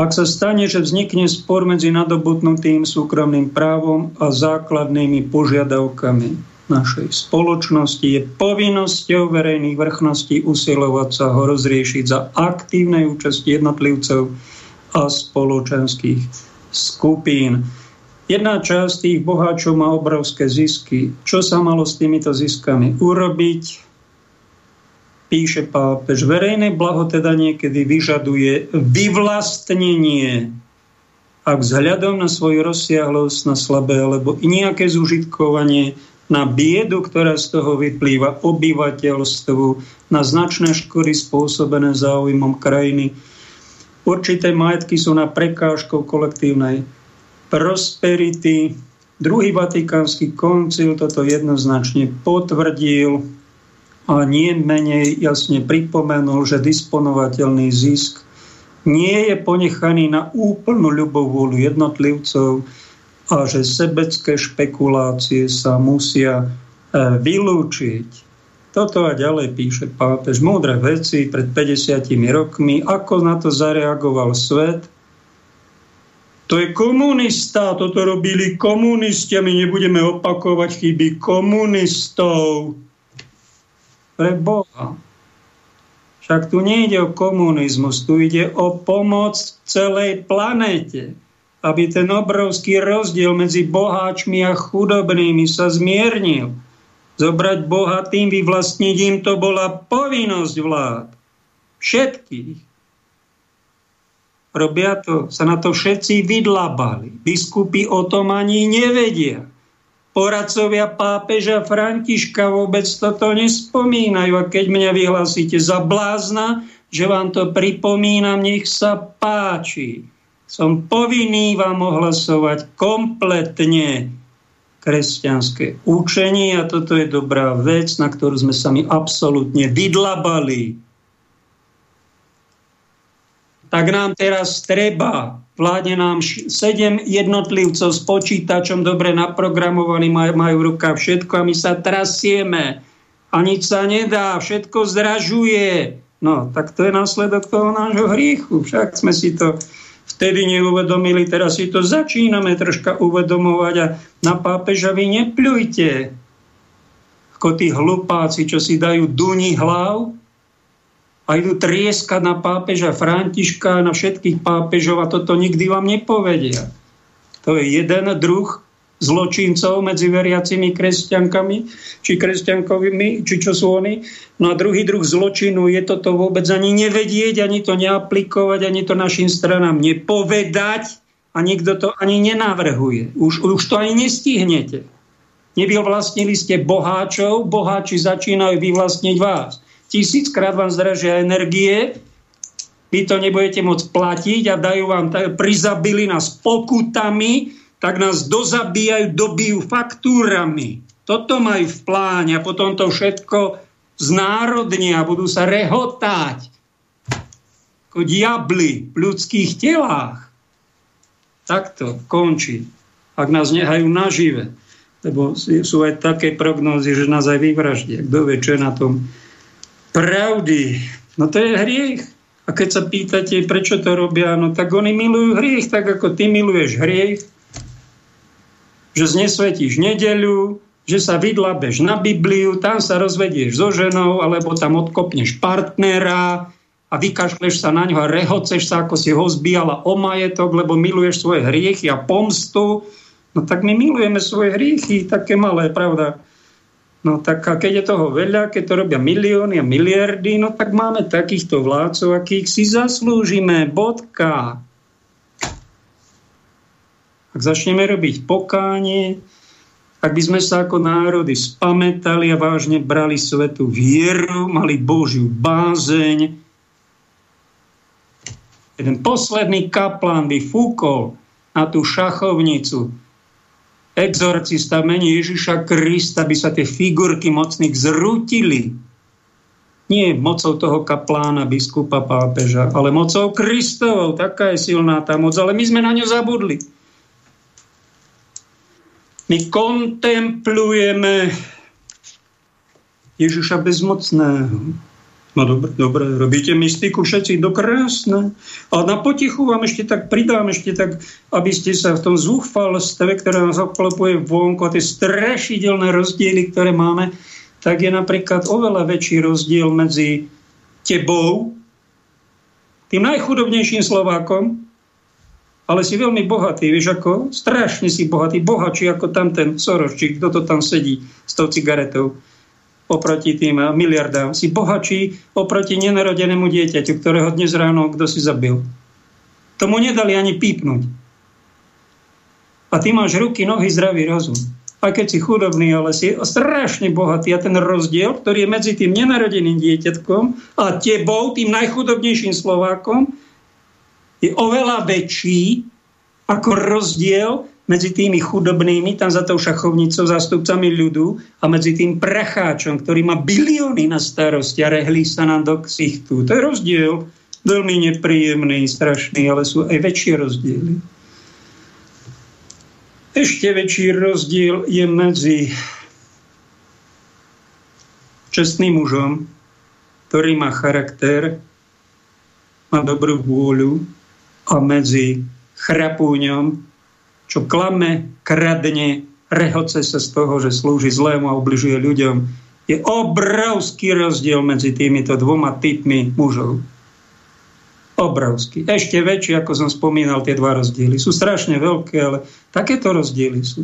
Speaker 1: Ak sa stane, že vznikne spor medzi nadobudnutým súkromným právom a základnými požiadavkami našej spoločnosti, je povinnosťou verejných vrchností usilovať sa ho rozriešiť za aktívnej účasti jednotlivcov a spoločenských skupín. Jedna časť tých boháčov má obrovské zisky. Čo sa malo s týmito ziskami urobiť? Píše pápež, verejné blaho teda niekedy vyžaduje vyvlastnenie a vzhľadom na svoju rozsiahlosť, na slabé alebo nejaké zužitkovanie, na biedu, ktorá z toho vyplýva obyvateľstvu, na značné škody spôsobené záujmom krajiny. Určité majetky sú na prekážkou kolektívnej prosperity. Druhý vatikánsky koncil toto jednoznačne potvrdil a nie menej jasne pripomenul, že disponovateľný zisk nie je ponechaný na úplnú ľubovôľu jednotlivcov a že sebecké špekulácie sa musia e, vylúčiť. Toto a ďalej píše pápež. Múdre veci pred 50 rokmi. Ako na to zareagoval svet? To je komunista, toto robili komunisti a my nebudeme opakovať chyby komunistov pre Boha. Však tu nejde o komunizmus, tu ide o pomoc celej planete, aby ten obrovský rozdiel medzi boháčmi a chudobnými sa zmiernil. Zobrať bohatým, vyvlastniť im, to bola povinnosť vlád. Všetkých. Robia to, sa na to všetci vydlabali. Biskupy o tom ani nevedia. Poradcovia pápeža Františka vôbec toto nespomínajú. A keď mňa vyhlásite za blázna, že vám to pripomínam, nech sa páči. Som povinný vám ohlasovať kompletne kresťanské učenie a toto je dobrá vec, na ktorú sme sa mi absolútne vydlabali. Tak nám teraz treba Vládne nám sedem jednotlivcov s počítačom dobre naprogramovaní, majú, majú v rukách všetko a my sa trasieme. A nič sa nedá, všetko zdražuje. No, tak to je následok toho nášho hriechu. Však sme si to vtedy neuvedomili, teraz si to začíname troška uvedomovať a na pápeža vy nepľujte. Ako tí hlupáci, čo si dajú duní hlav, a idú trieskať na pápeža Františka, na všetkých pápežov a toto nikdy vám nepovedia. To je jeden druh zločincov medzi veriacimi kresťankami, či kresťankovými, či čo sú oni. No a druhý druh zločinu je toto vôbec ani nevedieť, ani to neaplikovať, ani to našim stranám nepovedať a nikto to ani nenavrhuje. Už, už to ani nestihnete. Nevyvlastnili ste boháčov, boháči začínajú vyvlastniť vás tisíckrát vám zdražia energie, vy to nebudete môcť platiť a dajú vám, prizabili nás pokutami, tak nás dozabíjajú, dobijú faktúrami. Toto majú v pláne a potom to všetko znárodnia a budú sa rehotať ako diabli v ľudských telách. Takto končí. Ak nás nehajú nažive. Lebo sú aj také prognózy, že nás aj vyvraždia. Kto vie, čo je na tom pravdy. No to je hriech. A keď sa pýtate, prečo to robia, no tak oni milujú hriech, tak ako ty miluješ hriech, že znesvetíš nedeľu, že sa vydlabeš na Bibliu, tam sa rozvedieš so ženou, alebo tam odkopneš partnera a vykašleš sa na ňo a rehoceš sa, ako si ho zbíjala o majetok, lebo miluješ svoje hriechy a pomstu. No tak my milujeme svoje hriechy, také malé, pravda? No tak a keď je toho veľa, keď to robia milióny a miliardy, no tak máme takýchto vládcov, akých si zaslúžime. Bodka. Ak začneme robiť pokánie, ak by sme sa ako národy spametali a vážne brali svetu vieru, mali Božiu bázeň, jeden posledný kaplán by fúkol na tú šachovnicu exorcista mení Ježiša Krista, by sa tie figurky mocných zrútili. Nie mocou toho kaplána, biskupa, pápeža, ale mocou Kristovou. Taká je silná tá moc, ale my sme na ňu zabudli. My kontemplujeme Ježiša bezmocného No dobre, dobre, robíte mystiku všetci do krásne. A na potichu vám ešte tak pridám, ešte tak, aby ste sa v tom zúfalstve, ktoré nás obklopuje vonku a tie strašidelné rozdiely, ktoré máme, tak je napríklad oveľa väčší rozdiel medzi tebou, tým najchudobnejším Slovákom, ale si veľmi bohatý, vieš ako? Strašne si bohatý, bohatší ako tamten Soroščík, kto to tam sedí s tou cigaretou oproti tým miliardám. Si bohačí oproti nenarodenému dieťaťu, ktorého dnes ráno kto si zabil. Tomu nedali ani pípnuť. A ty máš ruky, nohy, zdravý rozum. A keď si chudobný, ale si strašne bohatý a ten rozdiel, ktorý je medzi tým nenarodeným dieťatkom a tebou, tým najchudobnejším Slovákom, je oveľa väčší ako rozdiel medzi tými chudobnými, tam za tou šachovnicou, zástupcami ľudu a medzi tým pracháčom, ktorý má bilióny na starosti a rehlí sa nám do ksichtu. To je rozdiel veľmi nepríjemný, strašný, ale sú aj väčšie rozdiely. Ešte väčší rozdiel je medzi čestným mužom, ktorý má charakter, má dobrú vôľu a medzi chrapúňom, čo klame, kradne, rehoce sa z toho, že slúži zlému a ubližuje ľuďom. Je obrovský rozdiel medzi týmito dvoma typmi mužov. Obrovský. Ešte väčší, ako som spomínal, tie dva rozdiely. Sú strašne veľké, ale takéto rozdiely sú.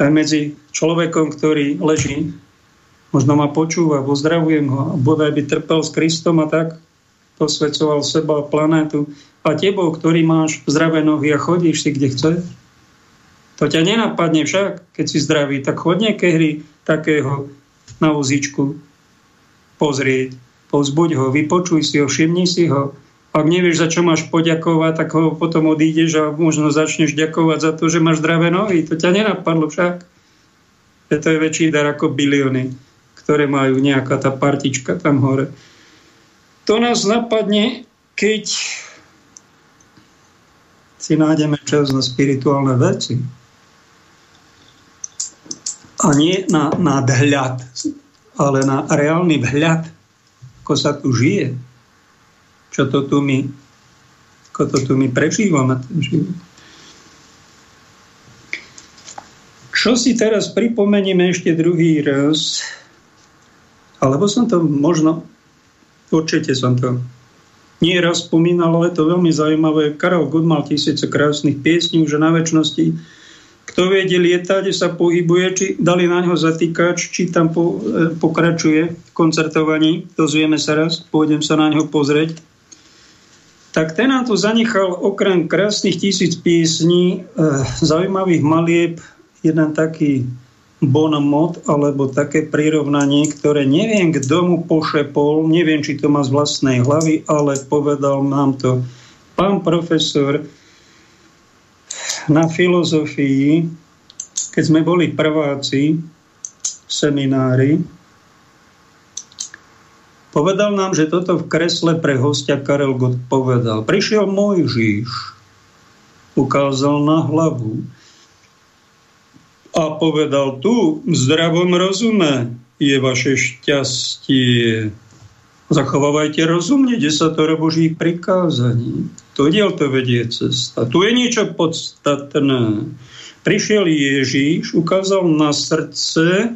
Speaker 1: Tak medzi človekom, ktorý leží, možno ma počúva, pozdravujem ho, bodaj by trpel s Kristom a tak posvedcoval seba a planétu, a tebou, ktorý máš zdravé nohy a chodíš si kde chceš. To ťa nenapadne však, keď si zdravý, tak chod hry takého na vozíčku pozrieť, pozbuď ho, vypočuj si ho, všimni si ho. Ak nevieš, za čo máš poďakovať, tak ho potom odídeš a možno začneš ďakovať za to, že máš zdravé nohy. To ťa nenapadlo však. To je väčší dar ako bilióny, ktoré majú nejaká tá partička tam hore. To nás napadne, keď si nájdeme čas na spirituálne veci. A nie na nadhľad, ale na reálny vhľad, ako sa tu žije. Čo to tu my, ako to tu my prežívame, ten život. Čo si teraz pripomenieme ešte druhý raz, alebo som to možno, určite som to nie raz spomínal, ale to veľmi zaujímavé. Karel Gott mal tisíce krásnych piesní už na väčšnosti. Kto vie, kde lieta, kde sa pohybuje, či dali na ňo zatýkač, či tam po, e, pokračuje v koncertovaní, dozvieme sa raz, pôjdem sa na ňo pozrieť. Tak ten nám tu zanechal okrem krásnych tisíc piesní, e, zaujímavých malieb, jeden taký bonmot alebo také prirovnanie, ktoré neviem, kto mu pošepol, neviem, či to má z vlastnej hlavy, ale povedal nám to pán profesor na filozofii, keď sme boli prváci v seminári, povedal nám, že toto v kresle pre hostia Karel Gott povedal. Prišiel Mojžiš, ukázal na hlavu a povedal tu, v zdravom rozume je vaše šťastie. Zachovávajte rozumne desatoro Božích prikázaní. To diel to vedie cesta. Tu je niečo podstatné. Prišiel Ježíš, ukázal na srdce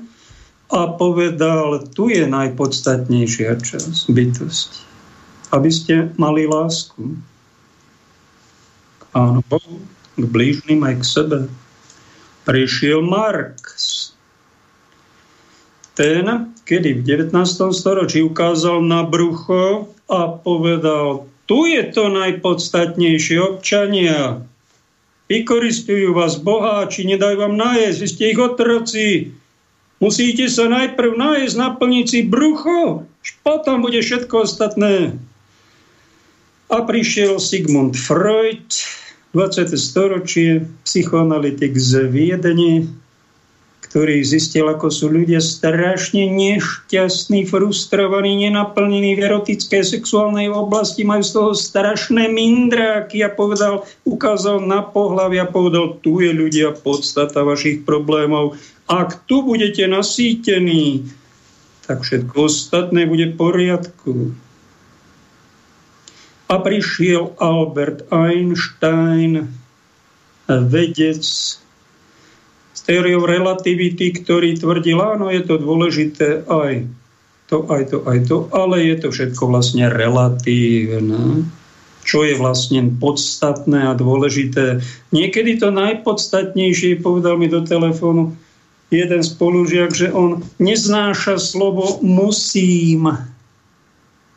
Speaker 1: a povedal, tu je najpodstatnejšia časť bytosti. Aby ste mali lásku k Pánu Bohu, k blížnym aj k sebe prišiel Marx. ten, kedy v 19. storočí ukázal na brucho a povedal, tu je to najpodstatnejšie občania. Vykoristujú vás boháči, nedajú vám nájsť, vy ste ich otroci. Musíte sa najprv nájsť, naplniť si brucho, potom bude všetko ostatné. A prišiel Sigmund Freud, 20. storočie, psychoanalytik z Viedne, ktorý zistil, ako sú ľudia strašne nešťastní, frustrovaní, nenaplnení v erotickej sexuálnej oblasti, majú z toho strašné mindráky a povedal, ukázal na pohľavy a povedal, tu je ľudia podstata vašich problémov. Ak tu budete nasýtení, tak všetko ostatné bude v poriadku. A prišiel Albert Einstein, vedec s teóriou relativity, ktorý tvrdil, áno, je to dôležité aj to, aj to, aj to, ale je to všetko vlastne relatívne. Čo je vlastne podstatné a dôležité. Niekedy to najpodstatnejšie, povedal mi do telefónu jeden spolužiak, že on neznáša slovo musím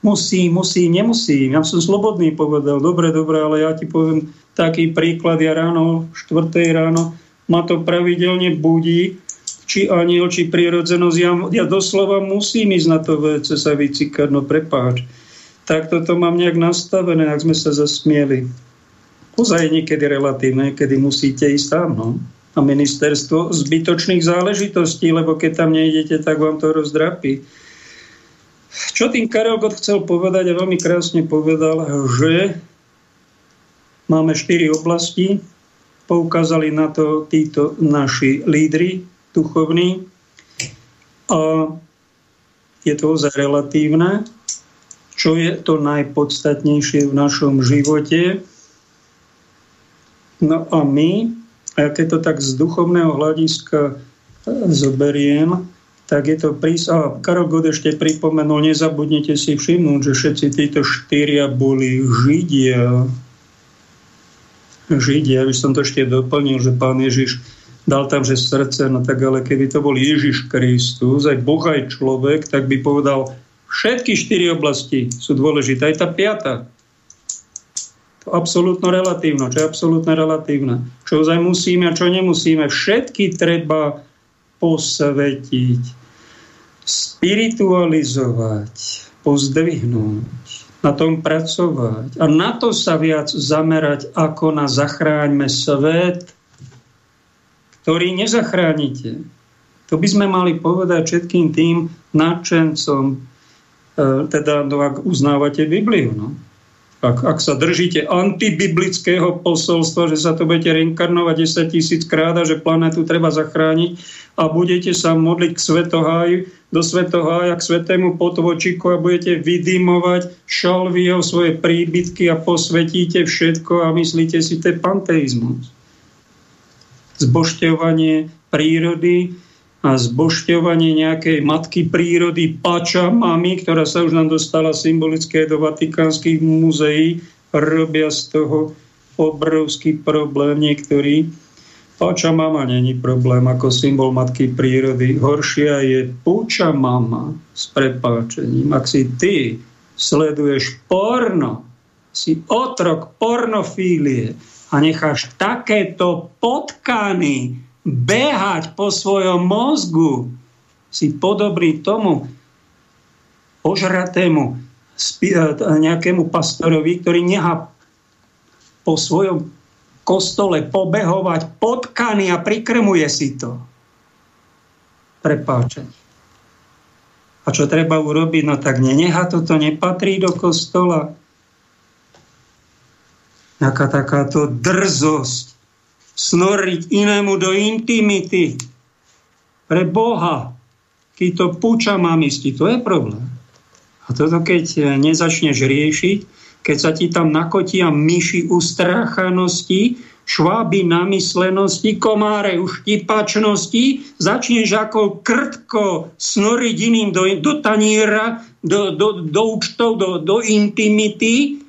Speaker 1: musím, musím, nemusím. Ja som slobodný povedal, dobre, dobre, ale ja ti poviem taký príklad. Ja ráno, 4. ráno, ma to pravidelne budí, či aniel, či prírodzenosť. Ja, ja doslova musím ísť na to WC sa vycikať, no prepáč. Tak toto mám nejak nastavené, ak sme sa zasmieli. Ozaj niekedy relatívne, kedy musíte ísť tam, no. A ministerstvo zbytočných záležitostí, lebo keď tam nejdete, tak vám to rozdrapí. Čo tým Karel Gott chcel povedať a veľmi krásne povedal, že máme štyri oblasti, poukázali na to títo naši lídry duchovní a je to ozaj relatívne, čo je to najpodstatnejšie v našom živote. No a my, a keď to tak z duchovného hľadiska zoberiem, tak je to prís... A Karol God ešte pripomenul, nezabudnite si všimnúť, že všetci títo štyria boli Židia. Židia, aby som to ešte doplnil, že pán Ježiš dal tam, že srdce, no tak ale keby to bol Ježiš Kristus, aj Boh, aj človek, tak by povedal, všetky štyri oblasti sú dôležité, aj tá piata. To absolútno relatívno, čo je absolútne relatívne. Čo ozaj musíme a čo nemusíme. Všetky treba posvetiť spiritualizovať, pozdvihnúť, na tom pracovať a na to sa viac zamerať, ako na zachráňme svet, ktorý nezachránite. To by sme mali povedať všetkým tým nadšencom, e, teda no, ak uznávate Bibliu. No. Ak, ak sa držíte antibiblického posolstva, že sa to budete reinkarnovať 10 tisíc krát a že planetu treba zachrániť a budete sa modliť k svetoháju, do svetohája k svetému potvočiku a budete vydymovať šalviou svoje príbytky a posvetíte všetko a myslíte si, to je panteizmus. Zbošťovanie prírody, a zbošťovanie nejakej matky prírody Pača mami, ktorá sa už nám dostala symbolické do vatikánskych múzeí, robia z toho obrovský problém niektorí. Pača mama není problém ako symbol matky prírody. Horšia je púča mama s prepáčením. Ak si ty sleduješ porno, si otrok pornofílie a necháš takéto potkany behať po svojom mozgu, si podobný tomu ožratému nejakému pastorovi, ktorý nechá po svojom kostole pobehovať potkany a prikrmuje si to. Prepáčať. A čo treba urobiť? No tak neneha toto nepatrí do kostola. Taká takáto drzosť snoriť inému do intimity. Pre Boha. Keď to púča mamisti, to je problém. A toto keď nezačneš riešiť, keď sa ti tam nakotia myši ustráchanosti, šváby namyslenosti, komáre uštipačnosti, začneš ako krtko snoriť iným do, do taniera, do, do, do účtov, do, do intimity,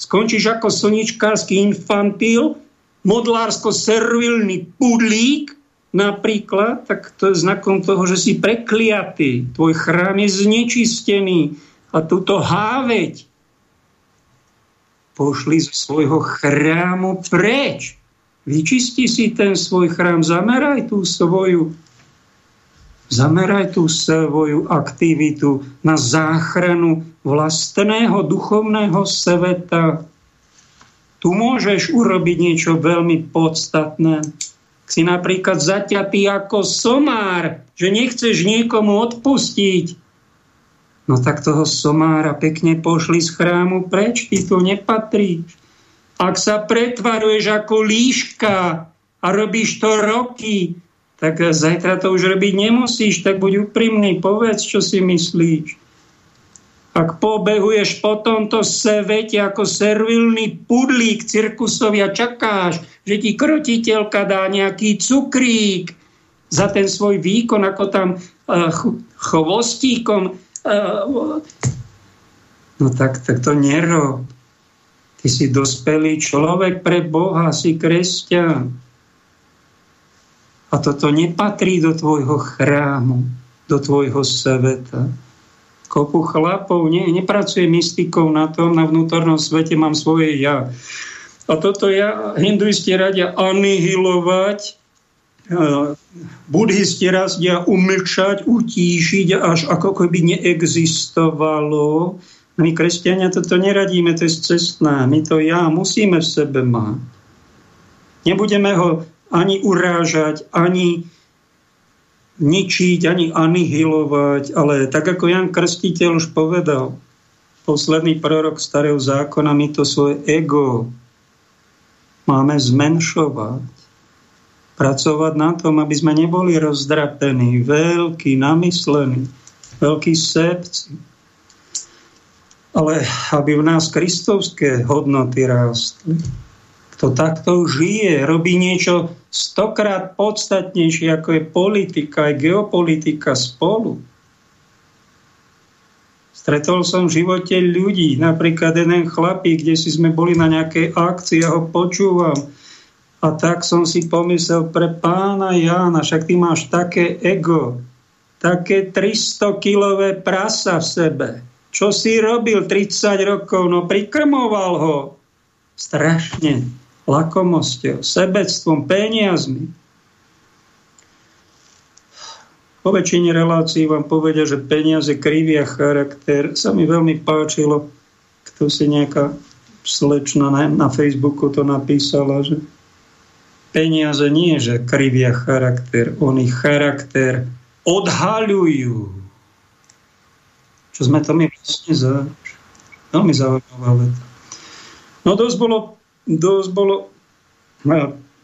Speaker 1: skončíš ako slničkársky infantil, modlársko-servilný pudlík, napríklad, tak to je znakom toho, že si prekliatý. Tvoj chrám je znečistený a túto háveť pošli z svojho chrámu preč. Vyčisti si ten svoj chrám, zameraj tú svoju zameraj tú svoju aktivitu na záchranu vlastného duchovného sveta. Tu môžeš urobiť niečo veľmi podstatné. Si napríklad zaťatý ako somár, že nechceš niekomu odpustiť, No tak toho somára pekne pošli z chrámu preč, ty tu nepatríš. Ak sa pretvaruješ ako líška a robíš to roky, tak zajtra to už robiť nemusíš, tak buď úprimný, povedz, čo si myslíš. Ak pobehuješ po tomto svete ako servilný pudlík cirkusovi a čakáš, že ti krotiteľka dá nejaký cukrík za ten svoj výkon, ako tam uh, chvostíkom No tak, tak to nerob. Ty si dospelý človek pre Boha, si kresťan. A toto nepatrí do tvojho chrámu, do tvojho sveta. Kopu chlapov nie, nepracuje mystikou na tom, na vnútornom svete mám svoje ja. A toto ja hinduisti radia anihilovať Budhisti razdia umlčať, utíšiť, až ako keby neexistovalo. My kresťania toto neradíme, to je cestná. My to ja musíme v sebe mať. Nebudeme ho ani urážať, ani ničiť, ani anihilovať, ale tak ako Jan Krstiteľ už povedal, posledný prorok starého zákona, my to svoje ego máme zmenšovať pracovať na tom, aby sme neboli rozdrapení, veľkí, namyslení, veľkí sebci, ale aby v nás kristovské hodnoty rástli. Kto takto žije, robí niečo stokrát podstatnejšie, ako je politika, aj geopolitika spolu. Stretol som v živote ľudí, napríklad jeden chlapík, kde si sme boli na nejakej akcii, ja ho počúvam, a tak som si pomyslel pre pána Jána, však ty máš také ego, také 300-kilové prasa v sebe. Čo si robil 30 rokov? No prikrmoval ho strašne lakomosťou, sebectvom, peniazmi. Po väčšine relácií vám povedia, že peniaze krivia charakter. Sa mi veľmi páčilo, kto si nejaká slečna na, na Facebooku to napísala, že peniaze nie, že krivia charakter, oni charakter odhaľujú. Čo sme to my vlastne za... Veľmi zaujímavá veta. No dosť bolo, dosť bolo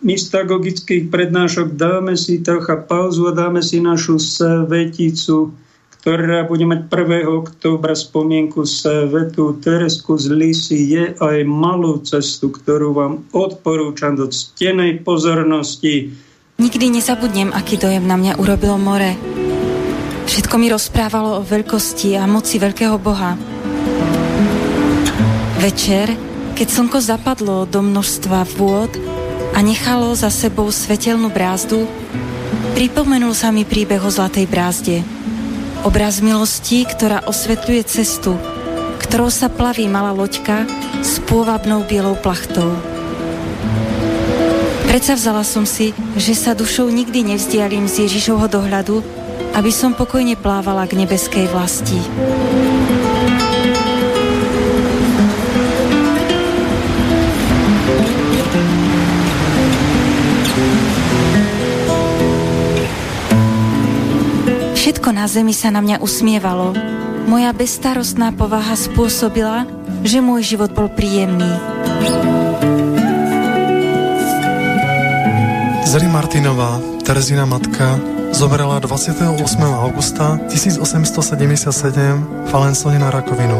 Speaker 1: mystagogických prednášok. Dáme si trocha pauzu a dáme si našu sveticu ktorá bude mať 1. októbra spomienku Svetu Teresku z Lisy, je aj malú cestu, ktorú vám odporúčam do ctenej pozornosti.
Speaker 3: Nikdy nezabudnem, aký dojem na mňa urobilo more. Všetko mi rozprávalo o veľkosti a moci veľkého Boha. Večer, keď slnko zapadlo do množstva vôd a nechalo za sebou svetelnú brázdu, pripomenul sa mi príbeh o Zlatej brázde – Obraz milosti, ktorá osvetľuje cestu, ktorou sa plaví malá loďka s pôvabnou bielou plachtou. Predsa vzala som si, že sa dušou nikdy nevzdialím z Ježišovho dohľadu, aby som pokojne plávala k nebeskej vlasti. Všetko na zemi sa na mňa usmievalo. Moja bezstarostná povaha spôsobila, že môj život bol príjemný.
Speaker 4: Zeli Martinová, Terezina matka, zomrela 28. augusta 1877 v Alensone na rakovinu.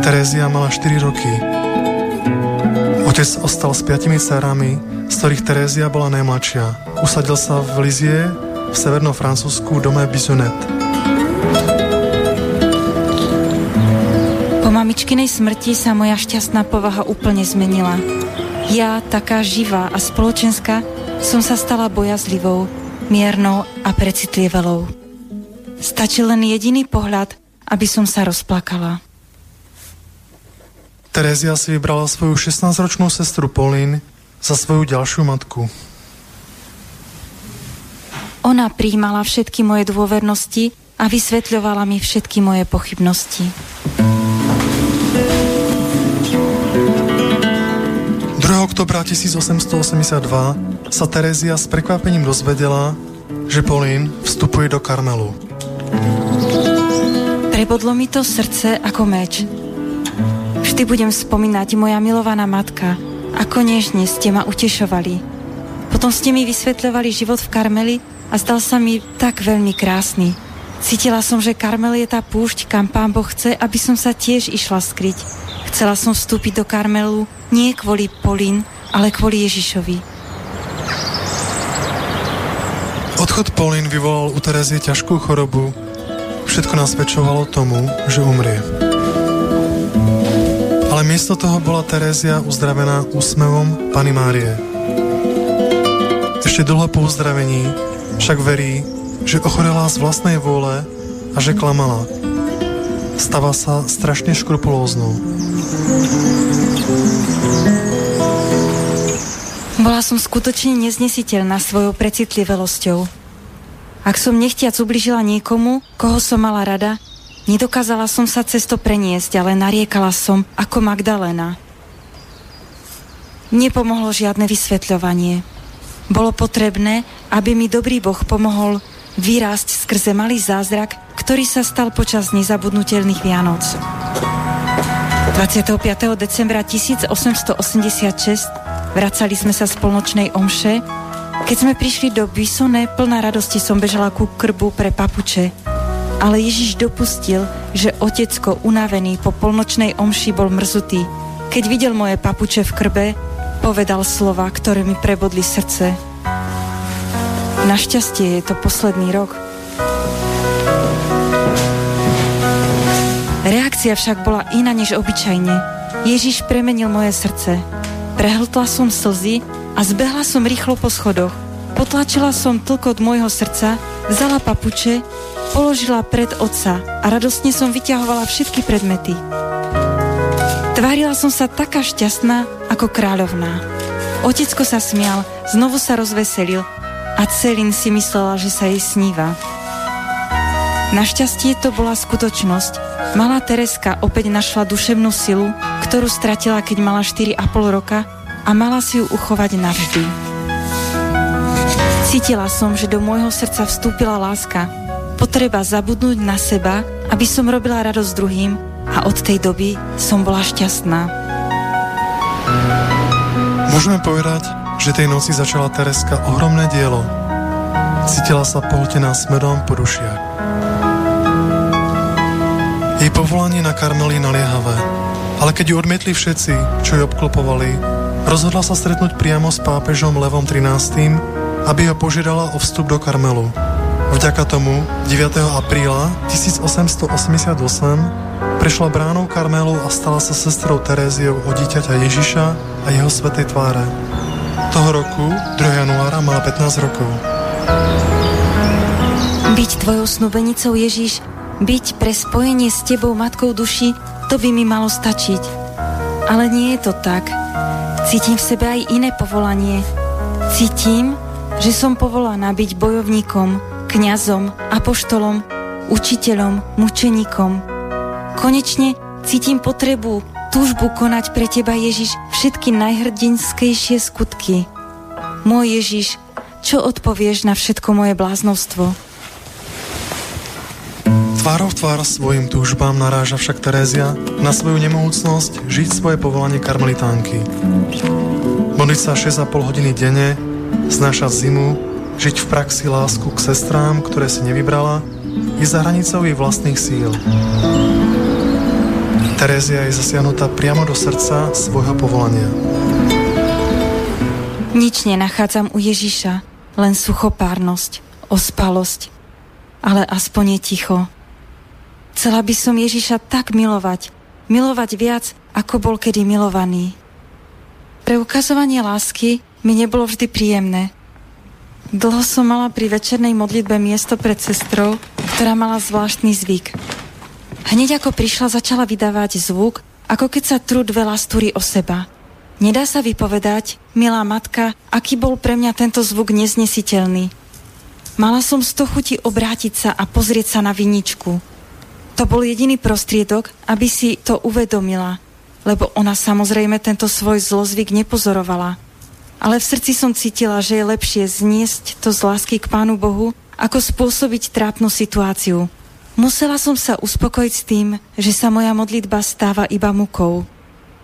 Speaker 4: Terezia mala 4 roky. Otec ostal s piatimi dcerami, z ktorých Terézia bola najmladšia. Usadil sa v Lizie v severnom Francúzsku dome Bisonet.
Speaker 3: Po mamičkinej smrti sa moja šťastná povaha úplne zmenila. Ja, taká živá a spoločenská, som sa stala bojazlivou. miernou a precitlivelou. Stačil len jediný pohľad, aby som sa rozplakala.
Speaker 4: Terezia si vybrala svoju 16-ročnú sestru Polín za svoju ďalšiu matku.
Speaker 3: Ona príjmala všetky moje dôvernosti a vysvetľovala mi všetky moje pochybnosti.
Speaker 4: 2. oktobra 1882 sa Terezia s prekvapením dozvedela, že Polín vstupuje do Karmelu.
Speaker 3: Prebodlo mi to srdce ako meč. Vždy budem spomínať moja milovaná matka, ako nežne ste ma utešovali. Potom ste mi vysvetľovali život v Karmeli a stal sa mi tak veľmi krásny. Cítila som, že Karmel je tá púšť, kam pán Boh chce, aby som sa tiež išla skryť. Chcela som vstúpiť do Karmelu nie kvôli Polín, ale kvôli Ježišovi.
Speaker 4: Odchod Polín vyvolal u Terezie ťažkú chorobu. Všetko nasvedčovalo tomu, že umrie. Ale miesto toho bola Terézia uzdravená úsmevom Pany Márie. Ešte dlho po uzdravení však verí, že ochorela z vlastnej vôle a že klamala. Stava sa strašne škrupulóznou.
Speaker 3: Bola som skutočne neznesiteľná svojou precitlivelosťou. Ak som nechtiac ubližila niekomu, koho som mala rada, nedokázala som sa cesto preniesť, ale nariekala som ako Magdalena. Nepomohlo žiadne vysvetľovanie. Bolo potrebné, aby mi dobrý Boh pomohol vyrásť skrze malý zázrak, ktorý sa stal počas nezabudnutelných Vianoc. 25. decembra 1886 Vracali sme sa z polnočnej omše. Keď sme prišli do Bisone, plná radosti som bežala ku krbu pre papuče. Ale Ježiš dopustil, že otecko unavený po polnočnej omši bol mrzutý. Keď videl moje papuče v krbe, povedal slova, ktoré mi prebodli srdce. Našťastie je to posledný rok. Reakcia však bola iná než obyčajne. Ježiš premenil moje srdce. Prehltla som slzy a zbehla som rýchlo po schodoch. Potlačila som tlkot môjho srdca, vzala papuče, položila pred otca a radostne som vyťahovala všetky predmety. Tvárila som sa taká šťastná ako kráľovná. Otecko sa smial, znovu sa rozveselil a Celin si myslela, že sa jej sníva. Našťastie to bola skutočnosť. Malá Tereska opäť našla duševnú silu, ktorú stratila, keď mala 4,5 roka a mala si ju uchovať navždy. Cítila som, že do môjho srdca vstúpila láska, potreba zabudnúť na seba, aby som robila radosť druhým a od tej doby som bola šťastná.
Speaker 4: Môžeme povedať, že tej noci začala Tereska ohromné dielo. Cítila sa pohltená smedom po dušiach. Jej povolanie na Karmeli naliehavé ale keď ju odmietli všetci, čo ju obklopovali, rozhodla sa stretnúť priamo s pápežom Levom XIII, aby ho požiadala o vstup do Karmelu. Vďaka tomu 9. apríla 1888 prešla bránou Karmelu a stala sa sestrou Teréziou od dieťaťa Ježiša a jeho svetej tváre. Toho roku, 2. januára, mala 15 rokov.
Speaker 3: Byť tvojou snúbenicou Ježiš, byť pre spojenie s tebou matkou duši, to by mi malo stačiť. Ale nie je to tak. Cítim v sebe aj iné povolanie. Cítim, že som povolaná byť bojovníkom, kňazom, apoštolom, učiteľom, mučeníkom. Konečne cítim potrebu, túžbu konať pre teba, Ježiš, všetky najhrdinskejšie skutky. Môj Ježiš, čo odpovieš na všetko moje bláznovstvo?
Speaker 4: Tvárov tvár svojim túžbám naráža však Terézia na svoju nemohúcnosť žiť svoje povolanie karmelitánky. Modliť sa 6,5 hodiny denne, znášať zimu, žiť v praxi lásku k sestrám, ktoré si nevybrala, i za hranicou jej vlastných síl. Terézia je zasiahnutá priamo do srdca svojho povolania.
Speaker 3: Nič nenachádzam u Ježiša, len suchopárnosť, ospalosť, ale aspoň je ticho. Chcela by som Ježiša tak milovať, milovať viac, ako bol kedy milovaný. Preukazovanie lásky mi nebolo vždy príjemné. Dlho som mala pri večernej modlitbe miesto pred sestrou, ktorá mala zvláštny zvyk. Hneď ako prišla, začala vydávať zvuk, ako keď sa trud veľa stúri o seba. Nedá sa vypovedať, milá matka, aký bol pre mňa tento zvuk neznesiteľný. Mala som sto chuti obrátiť sa a pozrieť sa na viničku. To bol jediný prostriedok, aby si to uvedomila, lebo ona samozrejme tento svoj zlozvyk nepozorovala ale v srdci som cítila, že je lepšie zniesť to z lásky k Pánu Bohu, ako spôsobiť trápnu situáciu. Musela som sa uspokojiť s tým, že sa moja modlitba stáva iba mukou.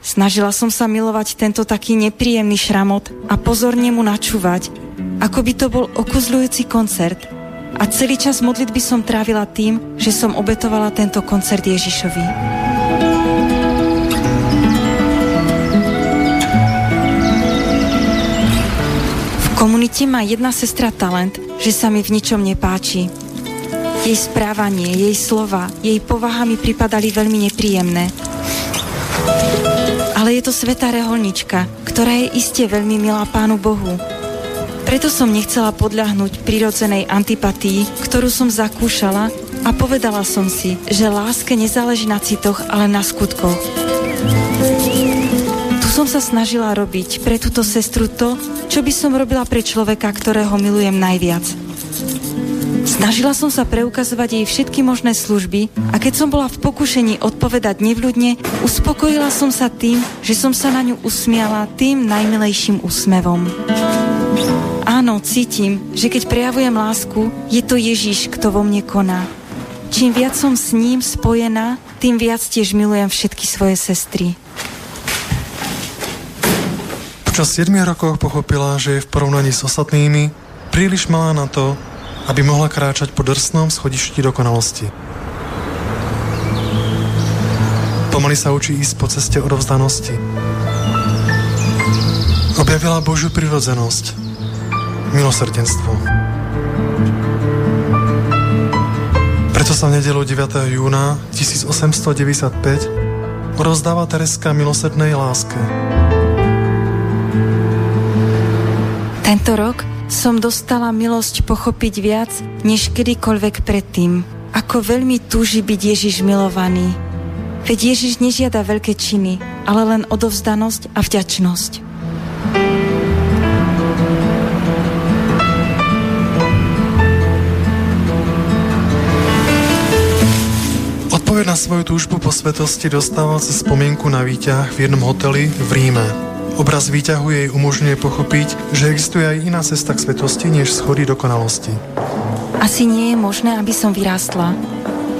Speaker 3: Snažila som sa milovať tento taký nepríjemný šramot a pozorne mu načúvať, ako by to bol okuzľujúci koncert. A celý čas modlitby som trávila tým, že som obetovala tento koncert Ježišovi. komunite má jedna sestra talent, že sa mi v ničom nepáči. Jej správanie, jej slova, jej povaha mi pripadali veľmi nepríjemné. Ale je to svetá reholnička, ktorá je iste veľmi milá Pánu Bohu. Preto som nechcela podľahnúť prirodzenej antipatii, ktorú som zakúšala a povedala som si, že láske nezáleží na citoch, ale na skutkoch som sa snažila robiť pre túto sestru to, čo by som robila pre človeka, ktorého milujem najviac. Snažila som sa preukazovať jej všetky možné služby a keď som bola v pokušení odpovedať nevľudne, uspokojila som sa tým, že som sa na ňu usmiala tým najmilejším úsmevom. Áno, cítim, že keď prejavujem lásku, je to Ježiš, kto vo mne koná. Čím viac som s ním spojená, tým viac tiež milujem všetky svoje sestry.
Speaker 4: Počas 7 rokov pochopila, že je v porovnaní s ostatnými príliš malá na to, aby mohla kráčať po drsnom schodišti dokonalosti. Pomaly sa učí ísť po ceste odovzdanosti. Objavila Božiu prirodzenosť, milosrdenstvo. Preto sa v nedelu 9. júna 1895 odovzdáva Tereska milosrdnej láske.
Speaker 3: Tento rok som dostala milosť pochopiť viac, než kedykoľvek predtým. Ako veľmi túži byť Ježiš milovaný. Veď Ježiš nežiada veľké činy, ale len odovzdanosť a vďačnosť.
Speaker 4: Odpoveď na svoju túžbu po svetosti dostával sa spomienku na výťah v jednom hoteli v Ríme. Obraz výťahu jej umožňuje pochopiť, že existuje aj iná cesta k svetosti, než schody dokonalosti.
Speaker 3: Asi nie je možné, aby som vyrástla.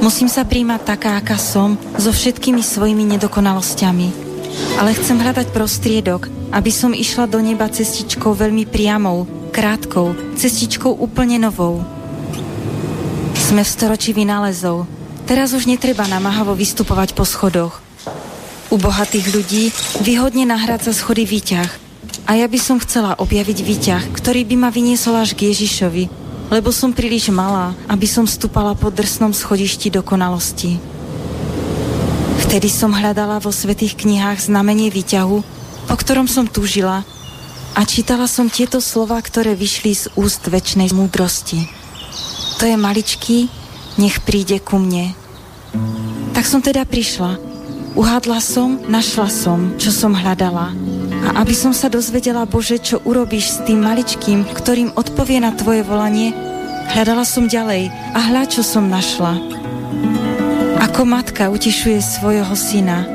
Speaker 3: Musím sa príjmať taká, aká som, so všetkými svojimi nedokonalosťami. Ale chcem hľadať prostriedok, aby som išla do neba cestičkou veľmi priamou, krátkou, cestičkou úplne novou. Sme v storočí vynálezov. Teraz už netreba namáhavo vystupovať po schodoch. U bohatých ľudí výhodne nahrádza schody výťah. A ja by som chcela objaviť výťah, ktorý by ma vyniesol až k Ježišovi, lebo som príliš malá, aby som stúpala po drsnom schodišti dokonalosti. Vtedy som hľadala vo svetých knihách znamenie výťahu, o ktorom som túžila a čítala som tieto slova, ktoré vyšli z úst väčšnej múdrosti. To je maličký, nech príde ku mne. Tak som teda prišla Uhádla som, našla som, čo som hľadala. A aby som sa dozvedela, Bože, čo urobíš s tým maličkým, ktorým odpovie na Tvoje volanie, hľadala som ďalej a hľa, čo som našla. Ako matka utešuje svojho syna,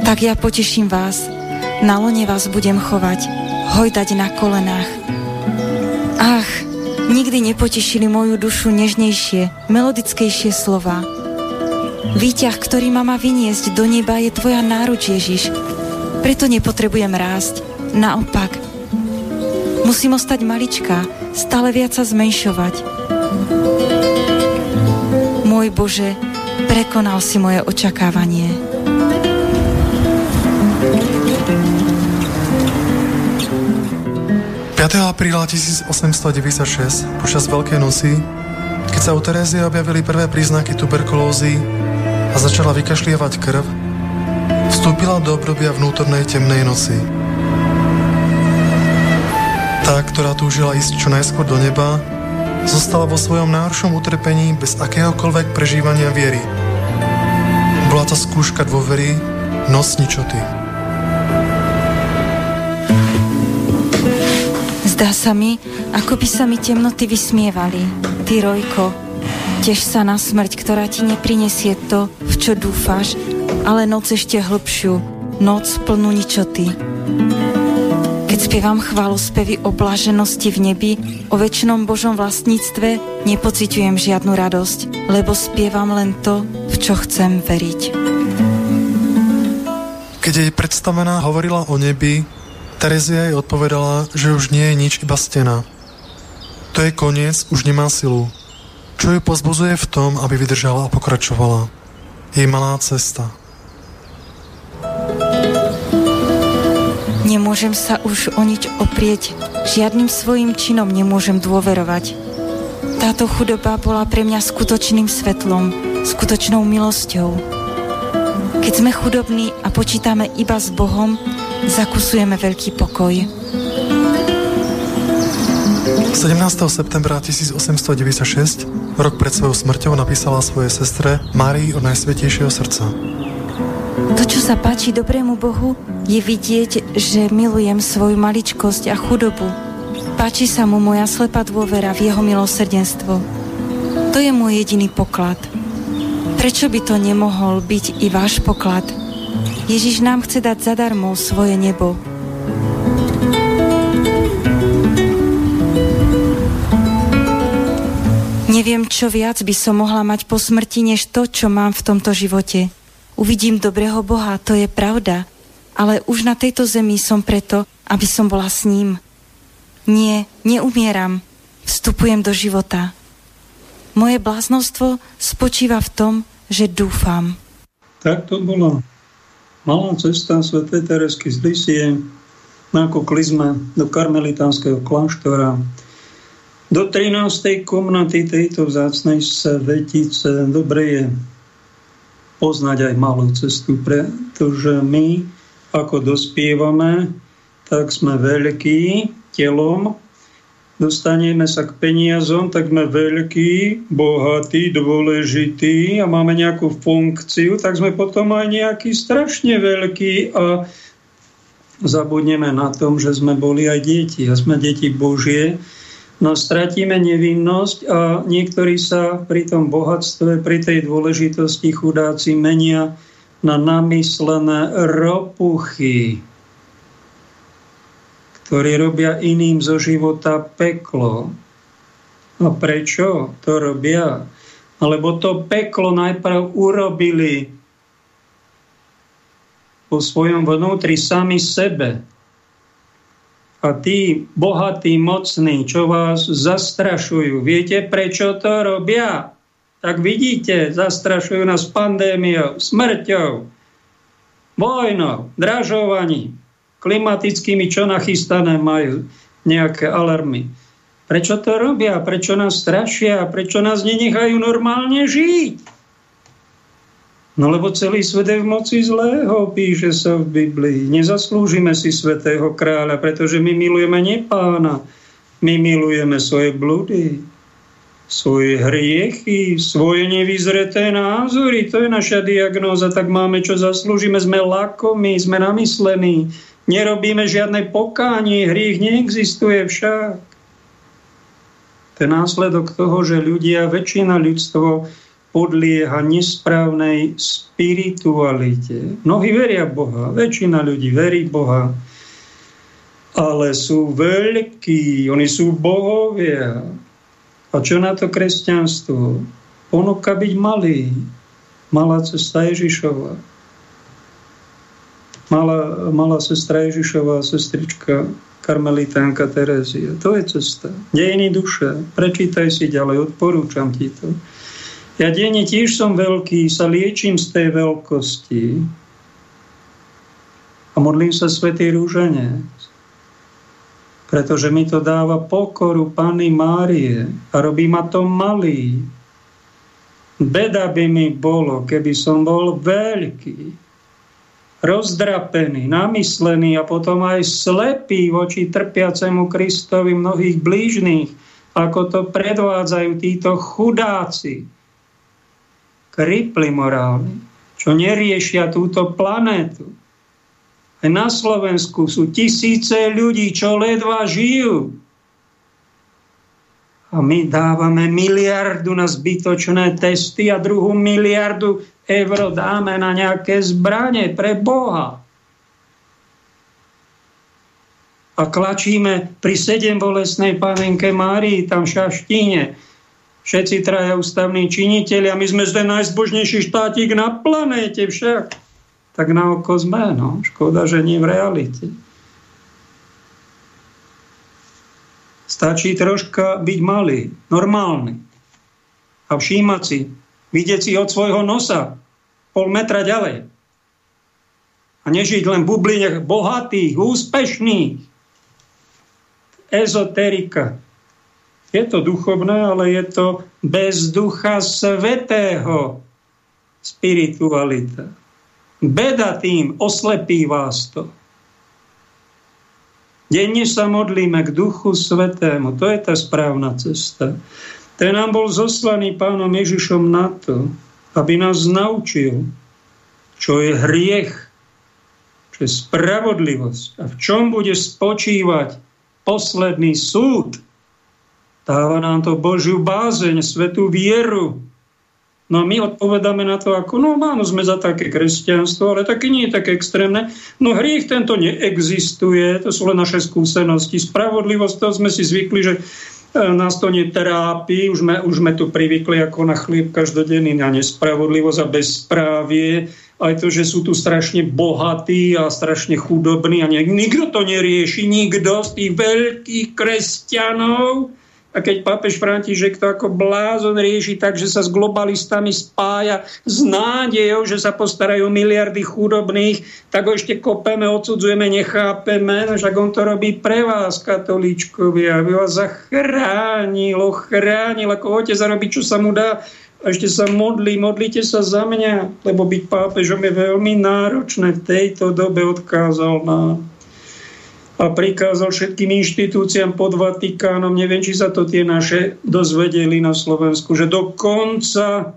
Speaker 3: tak ja poteším vás, na lone vás budem chovať, hojdať na kolenách. Ach, nikdy nepotešili moju dušu nežnejšie, melodickejšie slova. Výťah, ktorý ma má vyniesť do neba, je tvoja náruč, Ježiš. Preto nepotrebujem rásť. Naopak. Musím ostať maličká, stále viac sa zmenšovať. Môj Bože, prekonal si moje očakávanie.
Speaker 4: apríla 1896, počas Veľkej nosy, keď sa u Terézie objavili prvé príznaky tuberkulózy, a začala vykašlievať krv, vstúpila do obdobia vnútornej temnej noci. Tá, ktorá túžila ísť čo najskôr do neba, zostala vo svojom najhoršom utrpení bez akéhokoľvek prežívania viery. Bola to skúška dôvery, noc ničoty.
Speaker 3: Zdá sa mi, ako by sa mi temnoty vysmievali. Ty, Rojko, tiež sa na smrť, ktorá ti neprinesie to, v čo dúfaš, ale noc ešte hlbšiu, noc plnú ničoty. Keď spievam chválu spevy o blaženosti v nebi, o väčšnom Božom vlastníctve, nepociťujem žiadnu radosť, lebo spievam len to, v čo chcem veriť.
Speaker 4: Keď jej predstavená hovorila o nebi, Terezia jej odpovedala, že už nie je nič, iba stena. To je koniec, už nemá silu. Čo ju pozbuzuje v tom, aby vydržala a pokračovala. Jej malá cesta.
Speaker 3: Nemôžem sa už o nič oprieť, žiadnym svojim činom nemôžem dôverovať. Táto chudoba bola pre mňa skutočným svetlom, skutočnou milosťou. Keď sme chudobní a počítame iba s Bohom, zakusujeme veľký pokoj.
Speaker 4: 17. septembra 1896, rok pred svojou smrťou, napísala svojej sestre Márii od Najsvetejšieho srdca.
Speaker 3: To, čo sa páči dobrému Bohu, je vidieť, že milujem svoju maličkosť a chudobu. Páči sa mu moja slepá dôvera v jeho milosrdenstvo. To je môj jediný poklad. Prečo by to nemohol byť i váš poklad? Ježiš nám chce dať zadarmo svoje nebo. Neviem, čo viac by som mohla mať po smrti, než to, čo mám v tomto živote. Uvidím dobrého Boha, to je pravda, ale už na tejto zemi som preto, aby som bola s ním. Nie, neumieram, vstupujem do života. Moje bláznostvo spočíva v tom, že dúfam.
Speaker 1: Tak to bola malá cesta Sv. Teresky z Lisie, nakúkli sme do karmelitánskeho kláštora, do 13. komnaty tejto vzácnej svetice. Dobre je poznať aj malú cestu, pretože my, ako dospievame, tak sme veľkí telom, dostaneme sa k peniazom, tak sme veľkí, bohatí, dôležití a máme nejakú funkciu, tak sme potom aj nejaký strašne veľkí a zabudneme na tom, že sme boli aj deti a sme deti Božie, no stratíme nevinnosť a niektorí sa pri tom bohatstve, pri tej dôležitosti chudáci menia na namyslené ropuchy, ktorí robia iným zo života peklo. A prečo to robia? Alebo to peklo najprv urobili po svojom vnútri sami sebe a tí bohatí, mocní, čo vás zastrašujú, viete, prečo to robia? Tak vidíte, zastrašujú nás pandémiou, smrťou, vojnou, dražovaním, klimatickými, čo nachystané majú nejaké alarmy. Prečo to robia? Prečo nás strašia? Prečo nás nenechajú normálne žiť? No lebo celý svet je v moci zlého, píše sa v Biblii. Nezaslúžime si svetého kráľa, pretože my milujeme nie pána, my milujeme svoje blúdy, svoje hriechy, svoje nevyzreté názory. To je naša diagnóza, tak máme čo zaslúžime. Sme lakomi, sme namyslení, nerobíme žiadne pokánie, hriech neexistuje však. To je následok toho, že ľudia, väčšina ľudstvo podlieha nesprávnej spiritualite. Mnohí veria Boha, väčšina ľudí verí Boha, ale sú veľkí, oni sú bohovia. A čo na to kresťanstvo? Ponúka byť malý. Malá cesta Ježišova. Malá, malá sestra Ježišova, sestrička karmelitánka Terezia. To je cesta. Dejiny duše. Prečítaj si ďalej, odporúčam ti to. Ja denne tiež som veľký, sa liečím z tej veľkosti a modlím sa Svetý Rúženec, pretože mi to dáva pokoru Pany Márie a robí ma to malý. Beda by mi bolo, keby som bol veľký. rozdrapený, namyslený a potom aj slepý voči trpiacemu Kristovi mnohých blížnych, ako to predvádzajú títo chudáci, kripli morálni, čo neriešia túto planétu. Aj na Slovensku sú tisíce ľudí, čo ledva žijú. A my dávame miliardu na zbytočné testy a druhú miliardu eur dáme na nejaké zbranie pre Boha. A klačíme pri sedem bolesnej panenke Márii tam v Šaštíne. Všetci traja ústavní činiteľi a my sme ten najzbožnejší štátik na planéte však. Tak na oko sme, no. Škoda, že nie v realite. Stačí troška byť malý, normálny a všímať si, vidieť si od svojho nosa pol metra ďalej. A nežiť len v bublinech bohatých, úspešných. Ezoterika. Je to duchovné, ale je to bez ducha svetého spiritualita. Beda tým, oslepí vás to. Denne sa modlíme k Duchu Svetému. To je tá správna cesta. Ten nám bol zoslaný pánom Ježišom na to, aby nás naučil, čo je hriech, čo je spravodlivosť a v čom bude spočívať posledný súd. Dáva nám to Božiu bázeň, svetú vieru, No a my odpovedáme na to ako, no áno, sme za také kresťanstvo, ale také nie je také extrémne. No hriech tento neexistuje, to sú len naše skúsenosti. Spravodlivosť, to sme si zvykli, že e, nás to netrápi, už sme, už sme tu privykli ako na chlieb každodenný na nespravodlivosť a bezprávie, aj to, že sú tu strašne bohatí a strašne chudobní a nikto to nerieši, nikto z tých veľkých kresťanov, a keď pápež František to ako blázon rieši tak, že sa s globalistami spája s nádejou, že sa postarajú miliardy chudobných, tak ho ešte kopeme, odsudzujeme, nechápeme. No však on to robí pre vás, katolíčkovia, aby vás zachránil, ochránil, ako otec a robí, čo sa mu dá a ešte sa modlí, modlite sa za mňa, lebo byť pápežom je veľmi náročné. V tejto dobe odkázal na a prikázal všetkým inštitúciám pod Vatikánom, neviem, či sa to tie naše dozvedeli na Slovensku, že do konca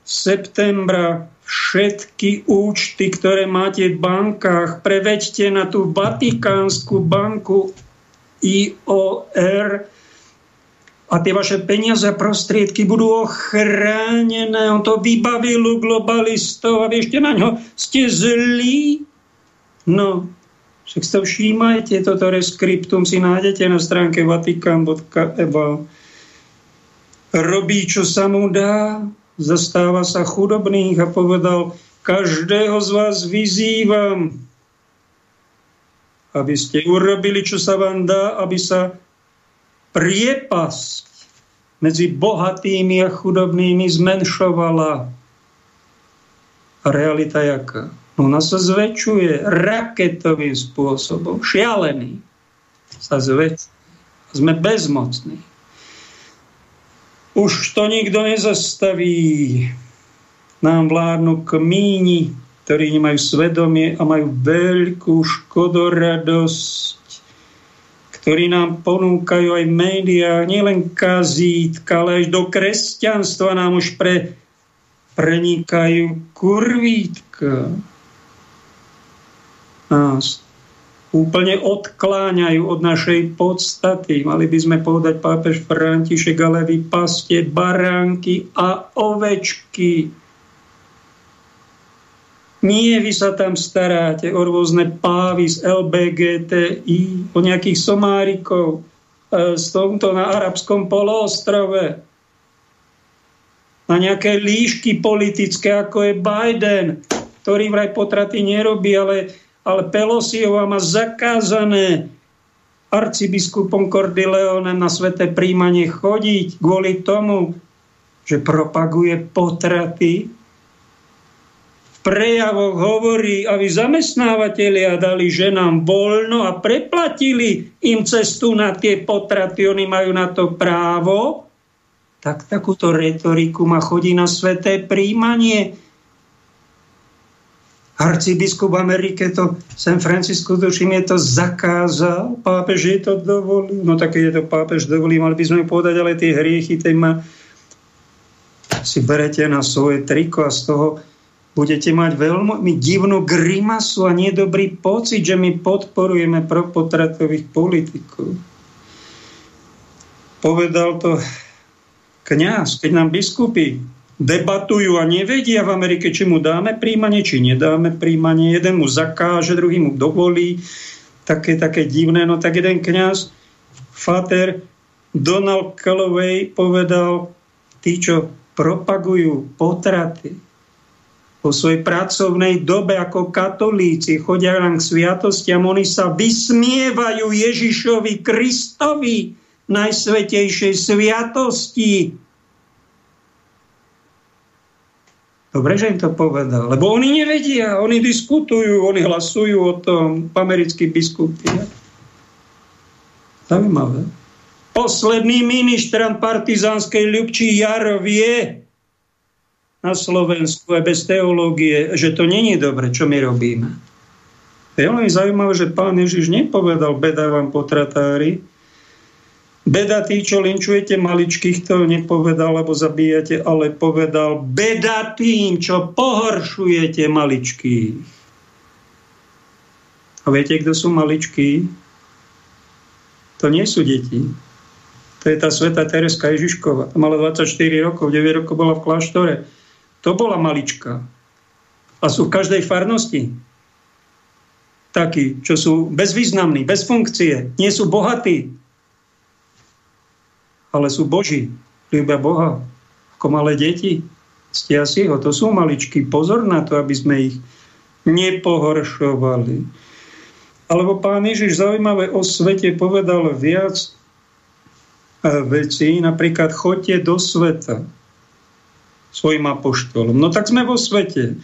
Speaker 1: septembra všetky účty, ktoré máte v bankách, preveďte na tú Vatikánsku banku IOR a tie vaše peniaze a prostriedky budú ochránené. On to vybavil u globalistov a vy ešte na ňo ste zlí. No, však sa všímajte, toto reskriptum si nájdete na stránke vatikan.eba. Robí, čo sa mu dá, zastáva sa chudobných a povedal, každého z vás vyzývam, aby ste urobili, čo sa vám dá, aby sa priepasť medzi bohatými a chudobnými zmenšovala. A realita jaká? Ona sa zväčšuje raketovým spôsobom, šialený sa zväčšuje. Sme bezmocní. Už to nikto nezastaví. Nám vládnu kmíni, ktorí nemajú svedomie a majú veľkú škodoradosť, ktorí nám ponúkajú aj médiá, nielen kazítka, ale až do kresťanstva nám už pre, prenikajú kurvítka nás úplne odkláňajú od našej podstaty. Mali by sme povedať pápež František, ale vy paste baránky a ovečky. Nie vy sa tam staráte o rôzne pávy z LBGTI, o nejakých somárikov e, z tomto na arabskom poloostrove, na nejaké líšky politické, ako je Biden, ktorý vraj potraty nerobí, ale ale Pelosiova má zakázané arcibiskupom Cordileonem na sveté príjmanie chodiť kvôli tomu, že propaguje potraty. V prejavoch hovorí, aby zamestnávateľia dali ženám voľno a preplatili im cestu na tie potraty, oni majú na to právo, tak takúto retoriku má chodí na sveté príjmanie Arcibiskup Amerike to, San Francisco, tuším, je to zakázal, pápež je to dovolil, no tak je to pápež dovolí, mali by sme povedať, ale tie hriechy, tie ma si berete na svoje triko a z toho budete mať veľmi divnú grimasu a nedobrý pocit, že my podporujeme propotratových politikov. Povedal to kňaz, keď nám biskupy debatujú a nevedia v Amerike, či mu dáme príjmanie, či nedáme príjmanie. Jeden mu zakáže, druhý mu dovolí. Také, také divné. No tak jeden kňaz, Fater Donald Calloway povedal, tí, čo propagujú potraty po svojej pracovnej dobe ako katolíci, chodia len k sviatostiam, oni sa vysmievajú Ježišovi Kristovi, najsvetejšej sviatosti, Dobre, že im to povedal. Lebo oni nevedia, oni diskutujú, oni hlasujú o tom, americkí biskupy. Zaujímavé. Posledný ministrant partizánskej Ľubčí Jarov je na Slovensku aj bez teológie, že to není dobre, čo my robíme. Je veľmi zaujímavé, že pán Ježiš nepovedal, beda vám potratári, Beda tí, čo linčujete maličkých, to nepovedal, lebo zabíjate, ale povedal beda tým, čo pohoršujete maličkých. A viete, kto sú maličkí? To nie sú deti. To je tá sveta Tereska Ježiškova. Mala 24 rokov, 9 rokov bola v kláštore. To bola malička. A sú v každej farnosti. Takí, čo sú bezvýznamní, bez funkcie, nie sú bohatí, ale sú Boží, ľúbia Boha, ako malé deti. Stia si ho, to sú maličky. Pozor na to, aby sme ich nepohoršovali. Alebo pán Ježiš zaujímavé o svete povedal viac eh, vecí, napríklad chodte do sveta svojim apoštolom. No tak sme vo svete.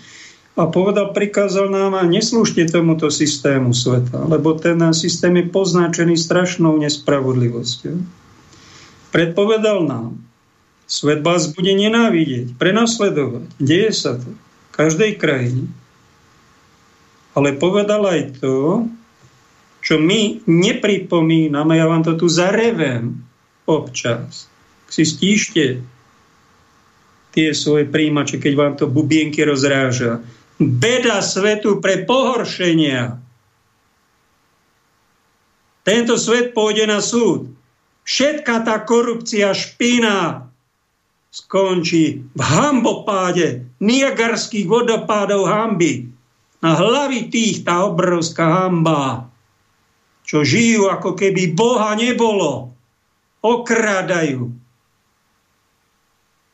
Speaker 1: A povedal, prikázal nám a neslúžte tomuto systému sveta, lebo ten systém je poznačený strašnou nespravodlivosťou. Predpovedal nám, svet vás bude nenávidieť, prenasledovať. Deje sa to v každej krajine. Ale povedal aj to, čo my nepripomíname, ja vám to tu zarevem občas. Si stíšte tie svoje príjimače, keď vám to bubienky rozráža. Beda svetu pre pohoršenia. Tento svet pôjde na súd. Všetká tá korupcia, špina skončí v hambopáde Niagarských vodopádov hamby. Na hlavy tých tá obrovská hamba, čo žijú ako keby Boha nebolo. Okrádajú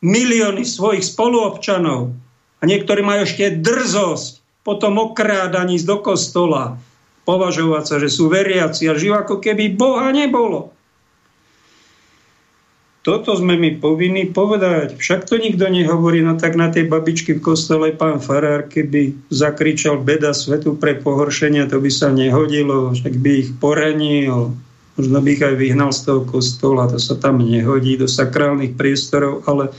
Speaker 1: milióny svojich spoluobčanov a niektorí majú ešte drzosť potom okrádaní z do kostola považovať sa, že sú veriaci a žijú ako keby Boha nebolo. Toto sme my povinní povedať. Však to nikto nehovorí, no tak na tej babičky v kostole pán Farár, keby zakričal beda svetu pre pohoršenia, to by sa nehodilo, však by ich poranil, možno by ich aj vyhnal z toho kostola, to sa tam nehodí do sakrálnych priestorov, ale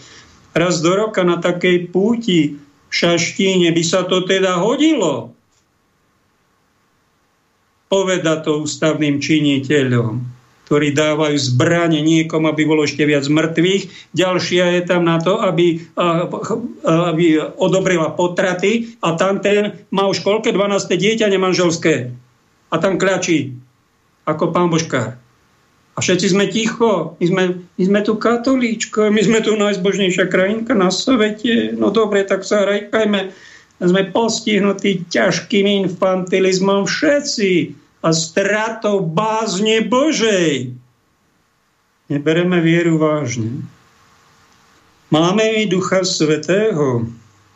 Speaker 1: raz do roka na takej púti Šaštíne by sa to teda hodilo. Poveda to ústavným činiteľom ktorí dávajú zbranie niekomu, aby bolo ešte viac mŕtvych. Ďalšia je tam na to, aby, aby odobrila potraty a tam ten má už koľké 12. dieťa nemanželské. A tam kľačí ako pán Božkár. A všetci sme ticho. My sme, my sme tu katolíčko, my sme tu najzbožnejšia krajinka na svete. No dobre, tak sa rajkajme. Sme postihnutí ťažkým infantilizmom všetci a stratou bázne Božej. Nebereme vieru vážne. Máme i Ducha Svetého.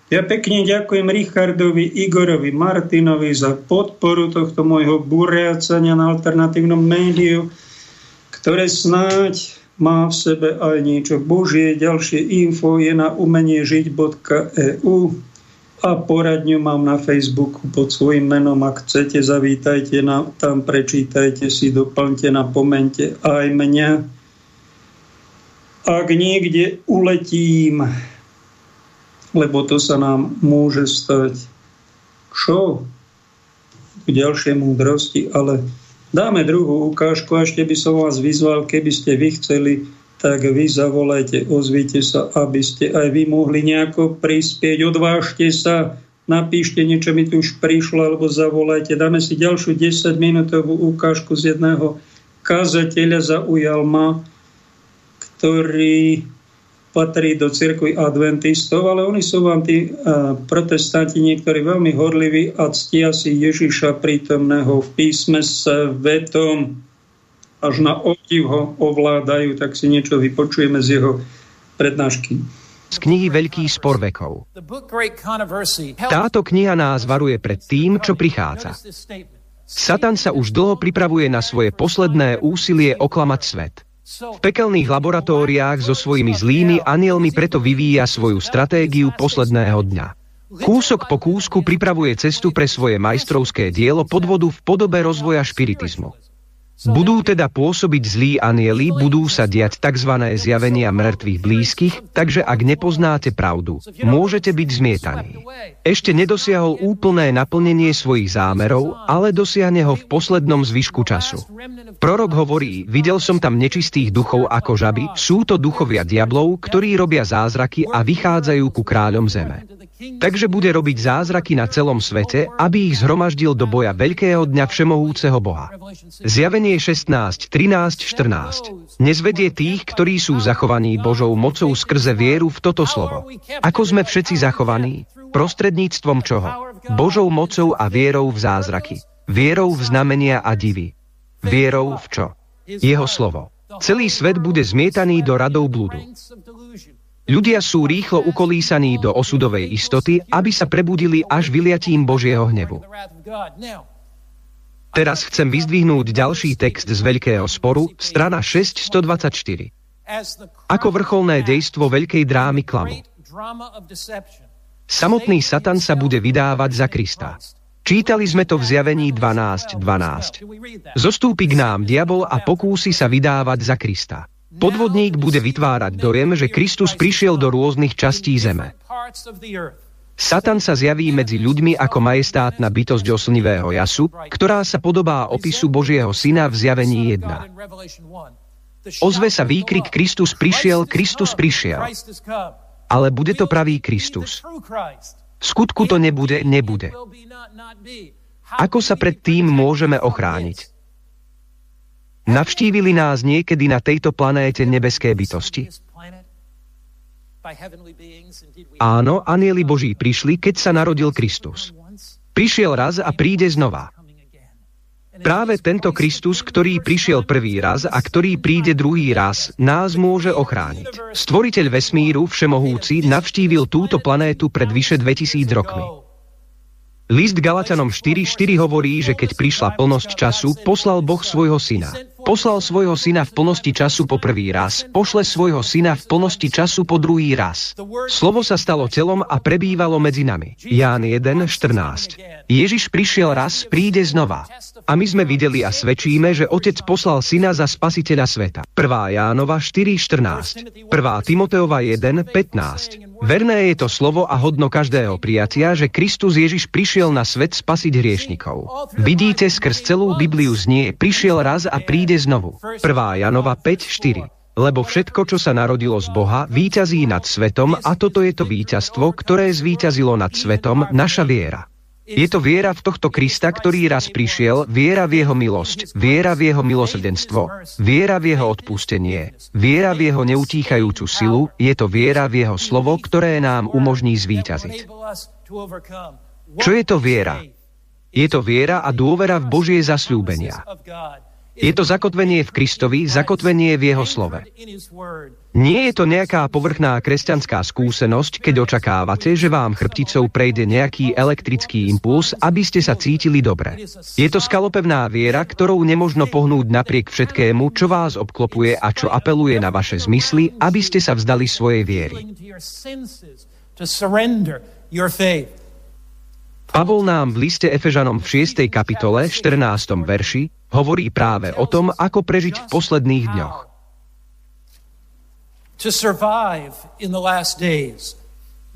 Speaker 1: Ja pekne ďakujem Richardovi, Igorovi, Martinovi za podporu tohto môjho buriacania na alternatívnom médiu, ktoré snáď má v sebe aj niečo Božie. Ďalšie info je na umeniežiť.eu a poradňu mám na Facebooku pod svojim menom. Ak chcete, zavítajte na, tam, prečítajte si, doplňte, napomente aj mňa. Ak niekde uletím, lebo to sa nám môže stať, čo k ďalšej múdrosti, ale dáme druhú ukážku a ešte by som vás vyzval, keby ste vy chceli, tak vy zavolajte, ozvite sa, aby ste aj vy mohli nejako prispieť, odvážte sa, napíšte niečo, mi tu už prišlo, alebo zavolajte. Dáme si ďalšiu 10-minútovú ukážku z jedného kazateľa, zaujal ma, ktorý patrí do cirkvi adventistov, ale oni sú vám tí protestanti niektorí veľmi horliví a ctia si Ježiša prítomného v písme s vetom, až na obdiv ho ovládajú, tak si niečo vypočujeme z jeho prednášky.
Speaker 5: Z knihy Veľký spor vekov. Táto kniha nás varuje pred tým, čo prichádza. Satan sa už dlho pripravuje na svoje posledné úsilie oklamať svet. V pekelných laboratóriách so svojimi zlými anielmi preto vyvíja svoju stratégiu posledného dňa. Kúsok po kúsku pripravuje cestu pre svoje majstrovské dielo podvodu v podobe rozvoja špiritizmu. Budú teda pôsobiť zlí anieli, budú sa diať tzv. zjavenia mŕtvych blízkych, takže ak nepoznáte pravdu, môžete byť zmietaní. Ešte nedosiahol úplné naplnenie svojich zámerov, ale dosiahne ho v poslednom zvyšku času. Prorok hovorí, videl som tam nečistých duchov ako žaby, sú to duchovia diablov, ktorí robia zázraky a vychádzajú ku kráľom zeme. Takže bude robiť zázraky na celom svete, aby ich zhromaždil do boja veľkého dňa všemohúceho Boha. Zjavenie 16, 13, 14. Nezvedie tých, ktorí sú zachovaní Božou mocou skrze vieru v toto slovo. Ako sme všetci zachovaní? Prostredníctvom čoho? Božou mocou a vierou v zázraky. Vierou v znamenia a divy. Vierou v čo? Jeho slovo. Celý svet bude zmietaný do radov blúdu. Ľudia sú rýchlo ukolísaní do osudovej istoty, aby sa prebudili až vyliatím Božieho hnevu. Teraz chcem vyzdvihnúť ďalší text z Veľkého sporu, strana 624. Ako vrcholné dejstvo veľkej drámy klamu. Samotný Satan sa bude vydávať za Krista. Čítali sme to v zjavení 12.12. 12. Zostúpi k nám diabol a pokúsi sa vydávať za Krista. Podvodník bude vytvárať dojem, že Kristus prišiel do rôznych častí zeme. Satan sa zjaví medzi ľuďmi ako majestátna bytosť oslnivého jasu, ktorá sa podobá opisu Božieho syna v zjavení 1. Ozve sa výkrik Kristus prišiel, Kristus prišiel. Ale bude to pravý Kristus. V skutku to nebude, nebude. Ako sa pred tým môžeme ochrániť? Navštívili nás niekedy na tejto planéte nebeské bytosti? Áno, anieli Boží prišli, keď sa narodil Kristus. Prišiel raz a príde znova. Práve tento Kristus, ktorý prišiel prvý raz a ktorý príde druhý raz, nás môže ochrániť. Stvoriteľ vesmíru, všemohúci, navštívil túto planétu pred vyše 2000 rokmi. List Galatianom 4.4 hovorí, že keď prišla plnosť času, poslal Boh svojho syna. Poslal svojho syna v plnosti času po prvý raz, pošle svojho syna v plnosti času po druhý raz. Slovo sa stalo telom a prebývalo medzi nami. Ján 1.14 Ježiš prišiel raz, príde znova. A my sme videli a svedčíme, že Otec poslal syna za spasiteľa sveta. 1. Jánova 4.14 1. Timoteova 1.15 Verné je to slovo a hodno každého prijatia, že Kristus Ježiš prišiel na svet spasiť hriešnikov. Vidíte, skrz celú Bibliu znie, prišiel raz a príde znovu. 1. Janova 5.4 lebo všetko, čo sa narodilo z Boha, výťazí nad svetom a toto je to víťazstvo, ktoré zvíťazilo nad svetom, naša viera. Je to viera v tohto Krista, ktorý raz prišiel, viera v jeho milosť, viera v jeho milosrdenstvo, viera v jeho odpustenie, viera v jeho neutíchajúcu silu, je to viera v jeho slovo, ktoré nám umožní zvíťaziť. Čo je to viera? Je to viera a dôvera v Božie zasľúbenia. Je to zakotvenie v Kristovi, zakotvenie v Jeho slove. Nie je to nejaká povrchná kresťanská skúsenosť, keď očakávate, že vám chrbticou prejde nejaký elektrický impuls, aby ste sa cítili dobre. Je to skalopevná viera, ktorou nemožno pohnúť napriek všetkému, čo vás obklopuje a čo apeluje na vaše zmysly, aby ste sa vzdali svojej viery. Pavol nám v liste Efežanom v 6. kapitole, 14. verši, hovorí práve o tom, ako prežiť v posledných dňoch.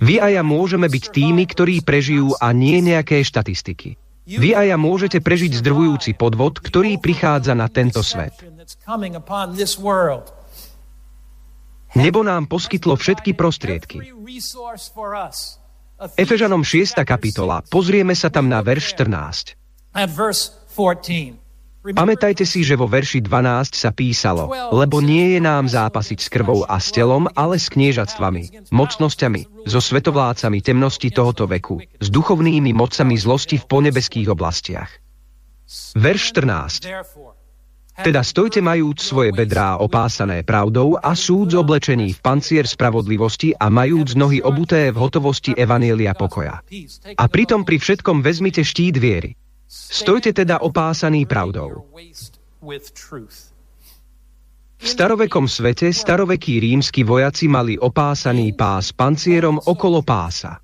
Speaker 5: Vy a ja môžeme byť tými, ktorí prežijú a nie nejaké štatistiky. Vy a ja môžete prežiť zdrvujúci podvod, ktorý prichádza na tento svet. Nebo nám poskytlo všetky prostriedky. Efežanom 6. kapitola, pozrieme sa tam na verš 14. Pamätajte si, že vo verši 12 sa písalo, lebo nie je nám zápasiť s krvou a s telom, ale s kniežatstvami, mocnosťami, so svetovlácami temnosti tohoto veku, s duchovnými mocami zlosti v ponebeských oblastiach. Verš 14. Teda stojte majúc svoje bedrá opásané pravdou a súd oblečený v pancier spravodlivosti a majúc nohy obuté v hotovosti Evanielia pokoja. A pritom pri všetkom vezmite štít viery, Stojte teda opásaný pravdou. V starovekom svete starovekí rímsky vojaci mali opásaný pás pancierom okolo pása.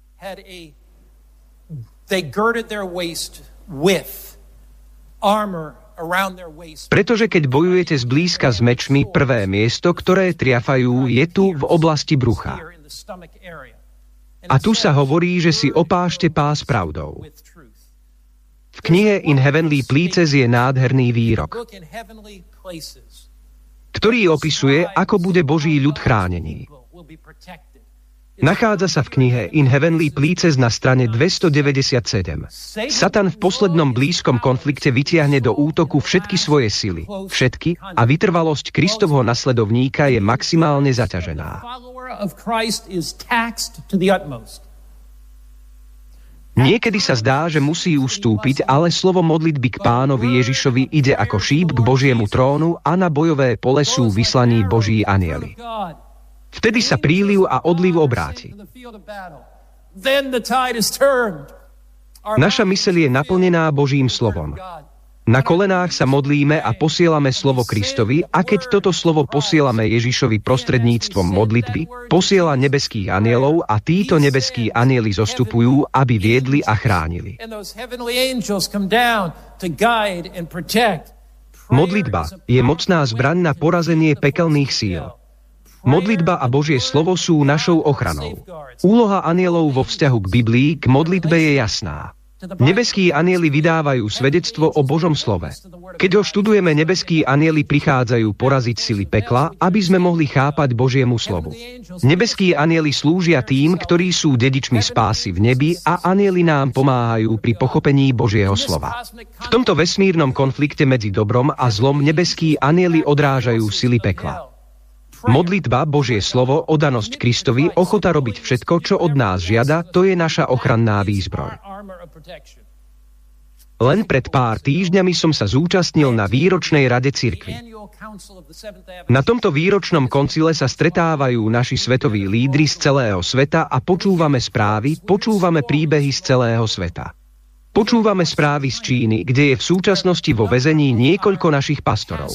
Speaker 5: Pretože keď bojujete zblízka s mečmi, prvé miesto, ktoré triafajú, je tu v oblasti brucha. A tu sa hovorí, že si opášte pás pravdou. V knihe In Heavenly Places je nádherný výrok, ktorý opisuje, ako bude Boží ľud chránený. Nachádza sa v knihe In Heavenly Places na strane 297. Satan v poslednom blízkom konflikte vytiahne do útoku všetky svoje sily, všetky, a vytrvalosť Kristovho nasledovníka je maximálne zaťažená. Niekedy sa zdá, že musí ustúpiť, ale slovo modlitby k pánovi Ježišovi ide ako šíp k Božiemu trónu a na bojové pole sú vyslaní Boží anieli. Vtedy sa príliv a odliv obráti. Naša myseľ je naplnená Božím slovom. Na kolenách sa modlíme a posielame slovo Kristovi a keď toto slovo posielame Ježišovi prostredníctvom modlitby, posiela nebeských anielov a títo nebeskí anieli zostupujú, aby viedli a chránili. Modlitba je mocná zbraň na porazenie pekelných síl. Modlitba a Božie slovo sú našou ochranou. Úloha anielov vo vzťahu k Biblii k modlitbe je jasná. Nebeskí anieli vydávajú svedectvo o Božom slove. Keď ho študujeme, nebeskí anieli prichádzajú poraziť sily pekla, aby sme mohli chápať Božiemu slovu. Nebeskí anieli slúžia tým, ktorí sú dedičmi spásy v nebi a anieli nám pomáhajú pri pochopení Božieho slova. V tomto vesmírnom konflikte medzi dobrom a zlom nebeskí anieli odrážajú sily pekla. Modlitba, Božie slovo, odanosť Kristovi, ochota robiť všetko, čo od nás žiada, to je naša ochranná výzbroj. Len pred pár týždňami som sa zúčastnil na výročnej rade cirkvi. Na tomto výročnom koncile sa stretávajú naši svetoví lídry z celého sveta a počúvame správy, počúvame príbehy z celého sveta. Počúvame správy z Číny, kde je v súčasnosti vo väzení niekoľko našich pastorov.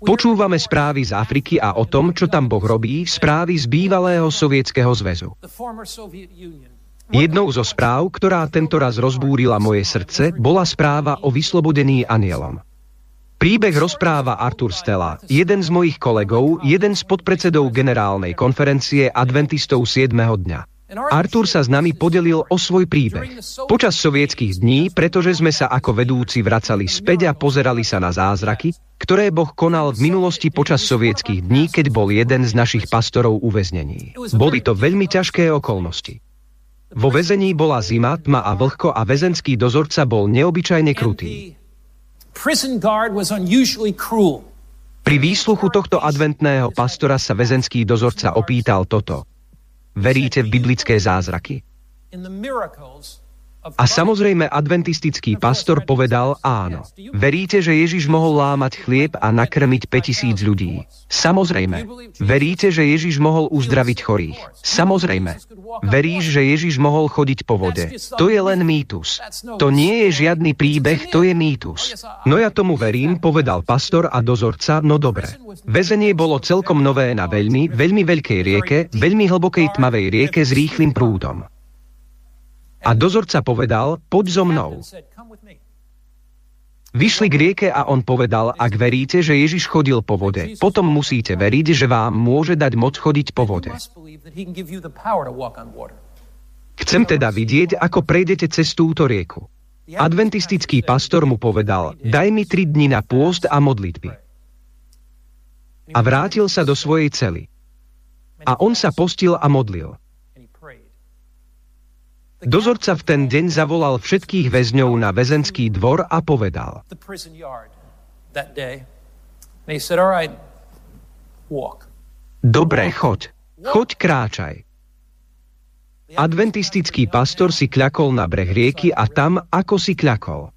Speaker 5: Počúvame správy z Afriky a o tom, čo tam Boh robí, správy z bývalého sovietského zväzu. Jednou zo správ, ktorá tento raz rozbúrila moje srdce, bola správa o vyslobodení anielom. Príbeh rozpráva Artur Stella, jeden z mojich kolegov, jeden z podpredsedov generálnej konferencie adventistov 7. dňa. Artur sa s nami podelil o svoj príbeh. Počas sovietských dní, pretože sme sa ako vedúci vracali späť a pozerali sa na zázraky, ktoré Boh konal v minulosti počas sovietských dní, keď bol jeden z našich pastorov uväznený. Boli to veľmi ťažké okolnosti. Vo väzení bola zima, tma a vlhko a väzenský dozorca bol neobyčajne krutý. Pri výsluchu tohto adventného pastora sa väzenský dozorca opýtal toto. Veríte v biblické zázraky? A samozrejme adventistický pastor povedal áno. Veríte, že Ježiš mohol lámať chlieb a nakrmiť 5000 ľudí? Samozrejme. Veríte, že Ježiš mohol uzdraviť chorých? Samozrejme. Veríš, že Ježiš mohol chodiť po vode? To je len mýtus. To nie je žiadny príbeh, to je mýtus. No ja tomu verím, povedal pastor a dozorca, no dobre. Vezenie bolo celkom nové na veľmi, veľmi veľkej rieke, veľmi hlbokej tmavej rieke s rýchlým prúdom. A dozorca povedal, poď so mnou. Vyšli k rieke a on povedal, ak veríte, že Ježiš chodil po vode, potom musíte veriť, že vám môže dať moc chodiť po vode. Chcem teda vidieť, ako prejdete cez túto rieku. Adventistický pastor mu povedal, daj mi tri dni na pôst a modlitby. A vrátil sa do svojej cely. A on sa postil a modlil. Dozorca v ten deň zavolal všetkých väzňov na väzenský dvor a povedal. Dobre, choď. Choď, kráčaj. Adventistický pastor si kľakol na breh rieky a tam, ako si kľakol.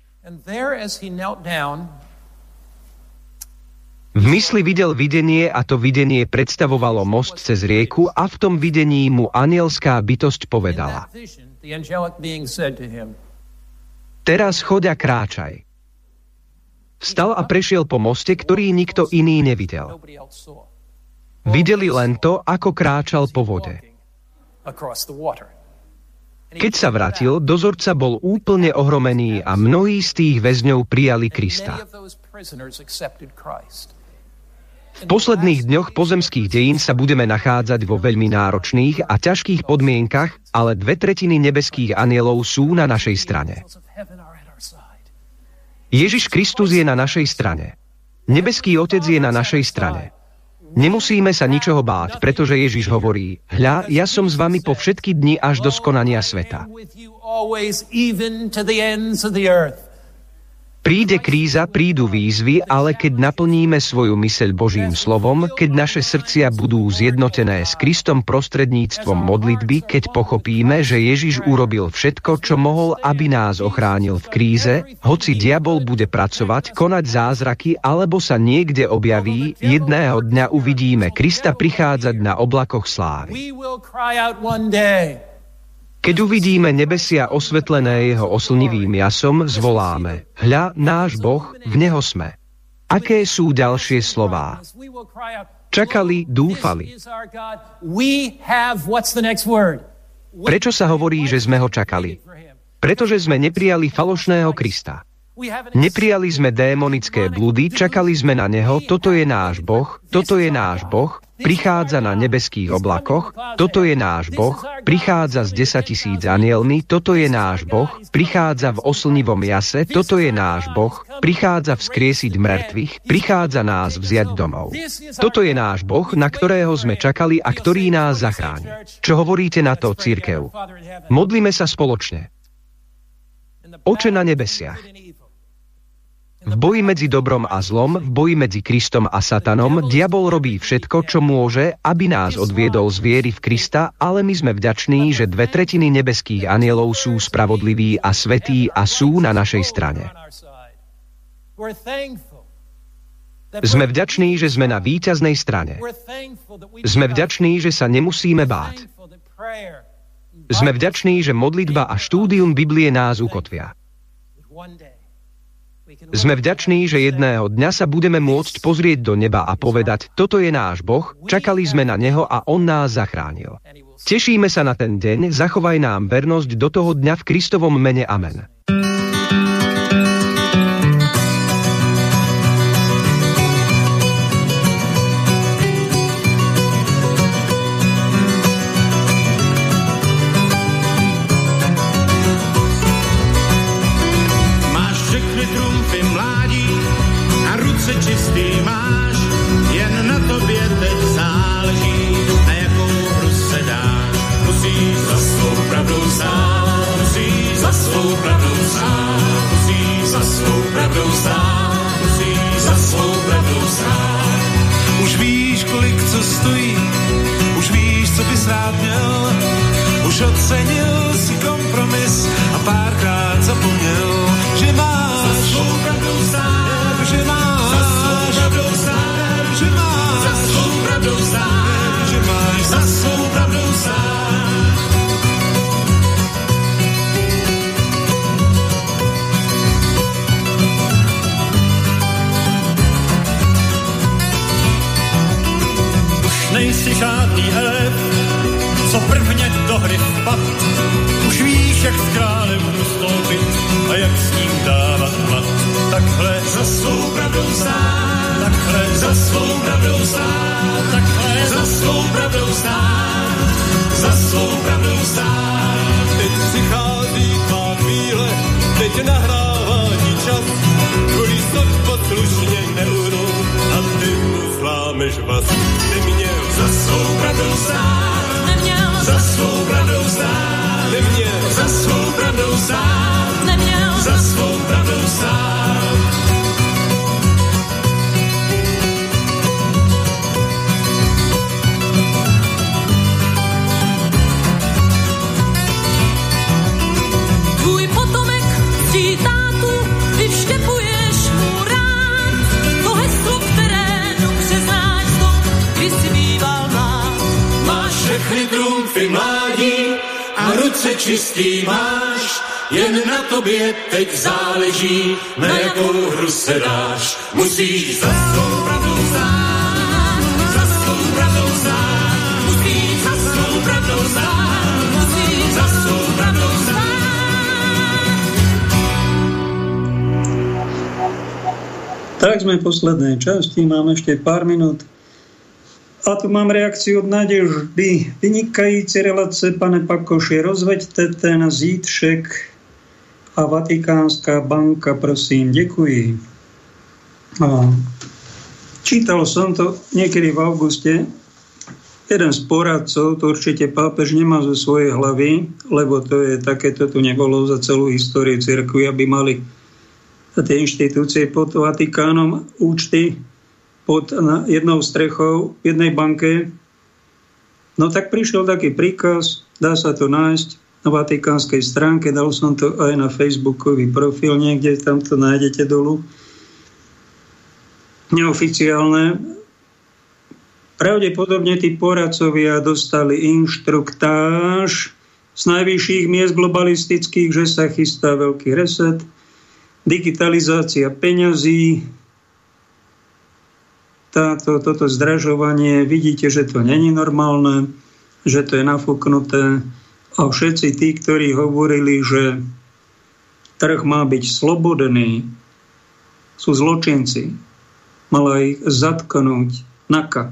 Speaker 5: V mysli videl videnie a to videnie predstavovalo most cez rieku a v tom videní mu anielská bytosť povedala. Teraz choď a kráčaj. Vstal a prešiel po moste, ktorý nikto iný nevidel. Videli len to, ako kráčal po vode. Keď sa vrátil, dozorca bol úplne ohromený a mnohí z tých väzňov prijali Krista. V posledných dňoch pozemských dejín sa budeme nachádzať vo veľmi náročných a ťažkých podmienkach, ale dve tretiny nebeských anielov sú na našej strane. Ježiš Kristus je na našej strane. Nebeský Otec je na našej strane. Nemusíme sa ničoho báť, pretože Ježiš hovorí, hľa, ja som s vami po všetky dni až do skonania sveta. Príde kríza, prídu výzvy, ale keď naplníme svoju myseľ Božím slovom, keď naše srdcia budú zjednotené s Kristom prostredníctvom modlitby, keď pochopíme, že Ježiš urobil všetko, čo mohol, aby nás ochránil v kríze, hoci diabol bude pracovať, konať zázraky, alebo sa niekde objaví, jedného dňa uvidíme Krista prichádzať na oblakoch slávy. Keď uvidíme nebesia osvetlené jeho oslnivým jasom, zvoláme, hľa, náš Boh, v neho sme. Aké sú ďalšie slová? Čakali, dúfali. Prečo sa hovorí, že sme ho čakali? Pretože sme neprijali falošného Krista. Neprijali sme démonické blúdy, čakali sme na neho, toto je náš Boh, toto je náš Boh, prichádza na nebeských oblakoch, toto je náš Boh, prichádza s 10 tisíc anielmi, toto je náš Boh, prichádza v oslnivom jase, toto je náš Boh, prichádza vzkriesiť mŕtvych, prichádza nás vziať domov. Toto je náš Boh, na ktorého sme čakali a ktorý nás zachráni. Čo hovoríte na to, církev? Modlíme sa spoločne. Oče na nebesiach, v boji medzi dobrom a zlom, v boji medzi Kristom a Satanom, diabol robí všetko, čo môže, aby nás odviedol z viery v Krista, ale my sme vďační, že dve tretiny nebeských anielov sú spravodliví a svetí a sú na našej strane. Sme vďační, že sme na víťaznej strane. Sme vďační, že sa nemusíme báť. Sme vďační, že modlitba a štúdium Biblie nás ukotvia. Sme vďační, že jedného dňa sa budeme môcť pozrieť do neba a povedať, toto je náš Boh, čakali sme na Neho a On nás zachránil. Tešíme sa na ten deň, zachovaj nám vernosť do toho dňa v Kristovom mene. Amen.
Speaker 1: Poslednej časti, máme ešte pár minút a tu mám reakciu od Nadeždy. Vynikající relace, pane Pakoši, rozveďte ten zítřek a Vatikánská banka, prosím, děkuji. A čítal som to niekedy v auguste. Jeden z poradcov, to určite pápež nemá zo svojej hlavy, lebo to je takéto tu nebolo za celú históriu cirkvi, aby mali tie inštitúcie pod Vatikánom účty pod jednou strechou v jednej banke. No tak prišiel taký príkaz, dá sa to nájsť na vatikánskej stránke, dal som to aj na facebookový profil, niekde tam to nájdete dolu. Neoficiálne. Pravdepodobne tí poradcovia dostali inštruktáž z najvyšších miest globalistických, že sa chystá veľký reset, digitalizácia peňazí, táto, toto zdražovanie, vidíte, že to není normálne, že to je nafúknuté. A všetci tí, ktorí hovorili, že trh má byť slobodný, sú zločinci. Mala ich zatknúť NAKA.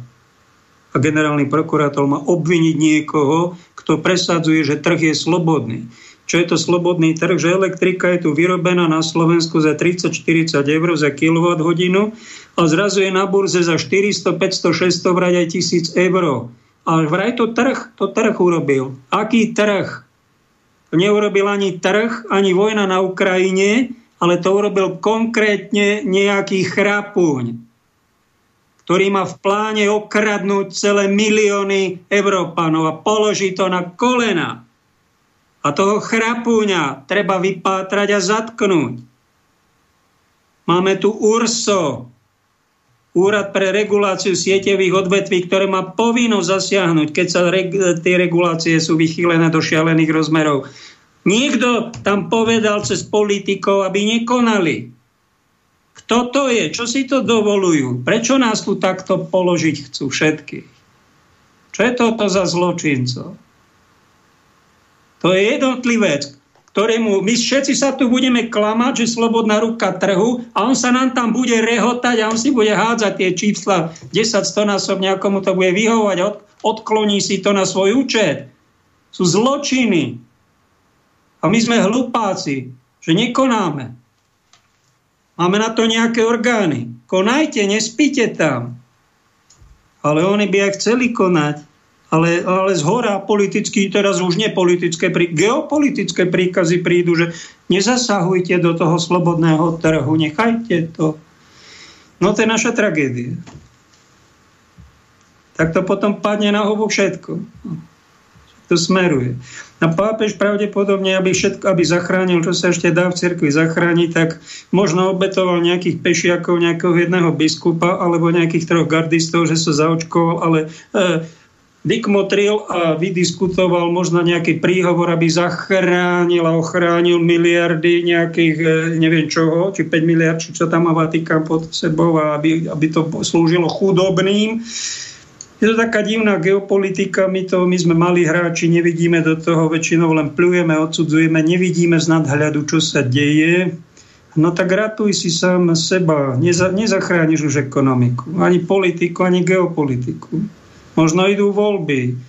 Speaker 1: A generálny prokurátor má obviniť niekoho, kto presadzuje, že trh je slobodný čo je to slobodný trh, že elektrika je tu vyrobená na Slovensku za 30-40 eur za kWh a zrazu je na burze za 400, 500, 600 vrať aj 1000 eur. Ale vraj to trh, to trh urobil. Aký trh? Neurobil ani trh, ani vojna na Ukrajine, ale to urobil konkrétne nejaký chrapuň, ktorý má v pláne okradnúť celé milióny Európanov a položiť to na kolena a toho chrapúňa treba vypátrať a zatknúť. Máme tu URSO, Úrad pre reguláciu sieťových odvetví, ktoré má povinnosť zasiahnuť, keď sa reg- tie regulácie sú vychýlené do šialených rozmerov. Niekto tam povedal cez politikov, aby nekonali. Kto to je? Čo si to dovolujú? Prečo nás tu takto položiť chcú všetky? Čo je toto za zločincov? To je jednotlivec, ktorému my všetci sa tu budeme klamať, že slobodná ruka trhu a on sa nám tam bude rehotať a on si bude hádzať tie čísla 10 100 násobne, ako mu to bude vyhovať, od, odkloní si to na svoj účet. Sú zločiny. A my sme hlupáci, že nekonáme. Máme na to nejaké orgány. Konajte, nespíte tam. Ale oni by aj chceli konať ale, ale z hora politicky, teraz už nepolitické, geopolitické príkazy prídu, že nezasahujte do toho slobodného trhu, nechajte to. No to je naša tragédia. Tak to potom padne na hovu všetko. To smeruje. A pápež pravdepodobne, aby, všetko, aby zachránil, čo sa ešte dá v cirkvi zachrániť, tak možno obetoval nejakých pešiakov, nejakého jedného biskupa alebo nejakých troch gardistov, že sa zaočkoval, ale e, vykmotril a vydiskutoval možno nejaký príhovor, aby zachránil a ochránil miliardy nejakých, e, neviem čoho, či 5 miliard, či čo tam má Vatikán pod sebou, a aby, aby to slúžilo chudobným. Je to taká divná geopolitika, my, to, my sme mali hráči, nevidíme do toho, väčšinou len plujeme, odsudzujeme, nevidíme z nadhľadu, čo sa deje. No tak ratuj si sám seba. Neza, nezachrániš už ekonomiku, ani politiku, ani geopolitiku. Možno idú voľby.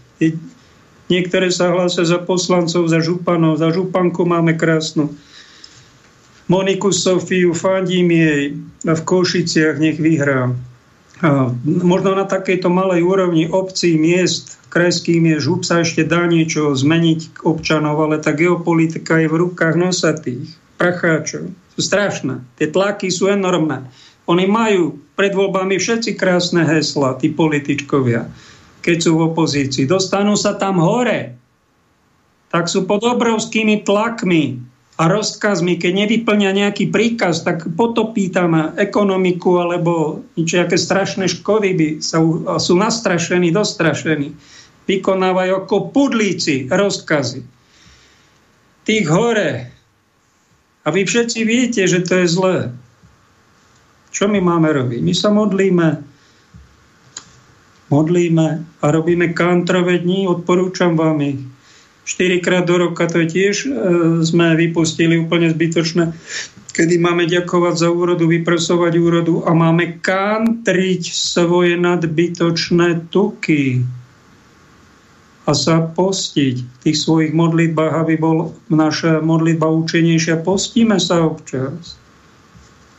Speaker 1: Niektoré sa hlásia za poslancov, za županov. Za županku máme krásnu Moniku Sofiu, fandím jej v Košiciach, nech vyhrá. Možno na takejto malej úrovni obcí, miest, krajských miest, žup sa ešte dá niečo zmeniť občanov, ale tá geopolitika je v rukách nosatých, pracháčov sú strašné. Tie tlaky sú enormné. Oni majú pred voľbami všetci krásne hesla, tí političkovia, keď sú v opozícii. Dostanú sa tam hore, tak sú pod obrovskými tlakmi a rozkazmi. Keď nevyplňa nejaký príkaz, tak potopí tam ekonomiku alebo nejaké strašné škody by sa, sú nastrašení, dostrašení. Vykonávajú ako pudlíci rozkazy. Tých hore a vy všetci viete, že to je zlé. Čo my máme robiť? My sa modlíme, modlíme a robíme kantrové dní, odporúčam vám ich. 4 krát do roka to tiež e, sme vypustili úplne zbytočné, kedy máme ďakovať za úrodu, vypresovať úrodu a máme kantriť svoje nadbytočné tuky a sa postiť v tých svojich modlitbách, aby bol naša modlitba účinnejšia. Postíme sa občas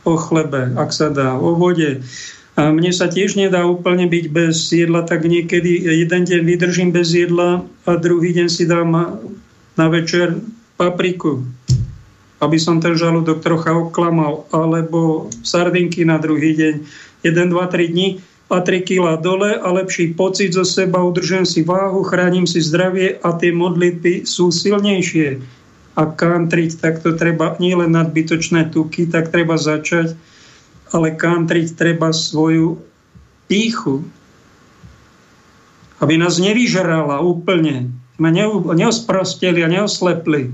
Speaker 1: o chlebe, ak sa dá, o vode. A mne sa tiež nedá úplne byť bez jedla, tak niekedy jeden deň vydržím bez jedla a druhý deň si dám na večer papriku, aby som ten žalúdok trocha oklamal, alebo sardinky na druhý deň, 1, 2, 3 dní a 3 kg dole a lepší pocit zo seba, udržujem si váhu, chránim si zdravie a tie modlitby sú silnejšie. A kantriť, tak to treba nielen nadbytočné tuky, tak treba začať, ale kantriť treba svoju píchu, aby nás nevyžrala úplne, sme neosprosteli a neoslepli.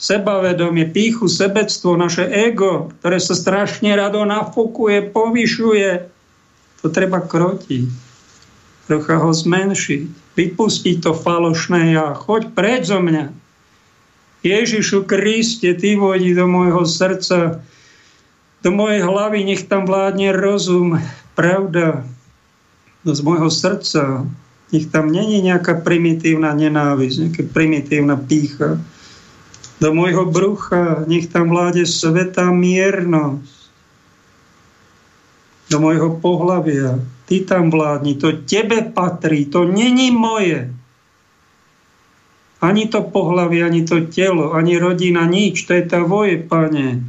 Speaker 1: Sebavedomie, píchu, sebectvo, naše ego, ktoré sa strašne rado nafokuje, povyšuje, to treba krotiť. Trocha ho zmenšiť. Vypustiť to falošné ja. Choď preč zo mňa. Ježišu Kriste, Ty vodi do môjho srdca, do mojej hlavy, nech tam vládne rozum, pravda, do z môjho srdca. Nech tam není nejaká primitívna nenávisť, nejaká primitívna pícha. Do môjho brucha, nech tam vláde sveta miernosť do môjho pohľavia. Ty tam vládni, to tebe patrí, to není moje. Ani to pohľavie, ani to telo, ani rodina, nič, to je tvoje, pane.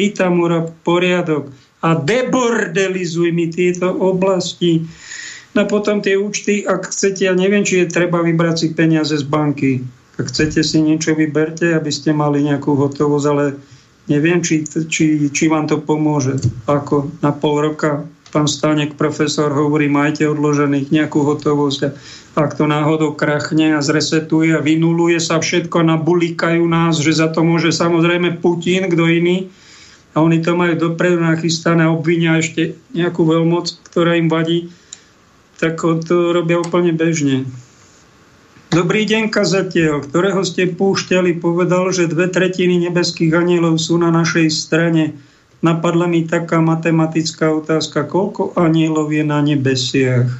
Speaker 1: Ty tam urob poriadok a debordelizuj mi tieto oblasti. No potom tie účty, ak chcete, ja neviem, či je treba vybrať si peniaze z banky. Ak chcete si niečo, vyberte, aby ste mali nejakú hotovosť, ale Neviem, či, či, či vám to pomôže. Ako na pol roka pán Stanek, profesor, hovorí, majte odložených nejakú hotovosť. Ak to náhodou krachne a zresetuje a vynuluje sa všetko, nabulikajú nás, že za to môže samozrejme Putin, kto iný. A oni to majú dopredu nachystané a obvinia ešte nejakú veľmoc, ktorá im vadí. Tak to robia úplne bežne. Dobrý deň, kazateľ, ktorého ste púšťali, povedal, že dve tretiny nebeských anielov sú na našej strane. Napadla mi taká matematická otázka, koľko anielov je na nebesiach?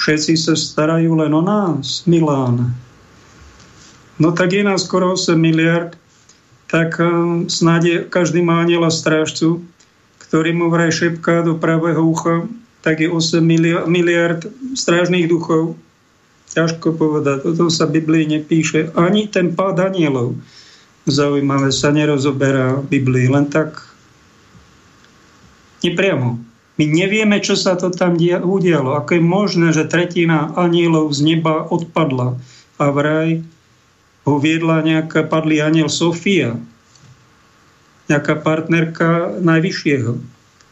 Speaker 1: Všetci sa starajú len o nás, Milán. No tak je nás skoro 8 miliard, tak um, snáď každý má aniela strážcu, ktorý mu vraj šepká do pravého ucha, tak je 8 miliard strážnych duchov, Ťažko povedať, o tom sa Biblii nepíše. Ani ten pád anielov zaujímavé sa nerozoberá v Biblii, len tak nepriamo. My nevieme, čo sa to tam udialo. Ako je možné, že tretina anielov z neba odpadla a vraj ho viedla nejaká padlý aniel Sofia, nejaká partnerka najvyššieho,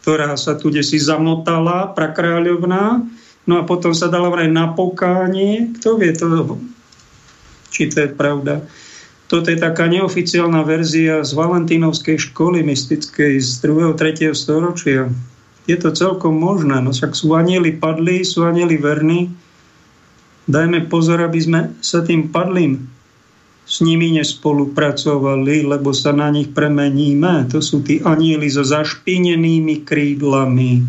Speaker 1: ktorá sa tu si zamotala, prakráľovná, No a potom sa dala vraj na pokánie. Kto vie to, či to je pravda. Toto je taká neoficiálna verzia z Valentínovskej školy mystickej z 2. 3. storočia. Je to celkom možné, no však sú anieli padli, sú anieli verní. Dajme pozor, aby sme sa tým padlým s nimi nespolupracovali, lebo sa na nich premeníme. To sú tí anieli so zašpinenými krídlami,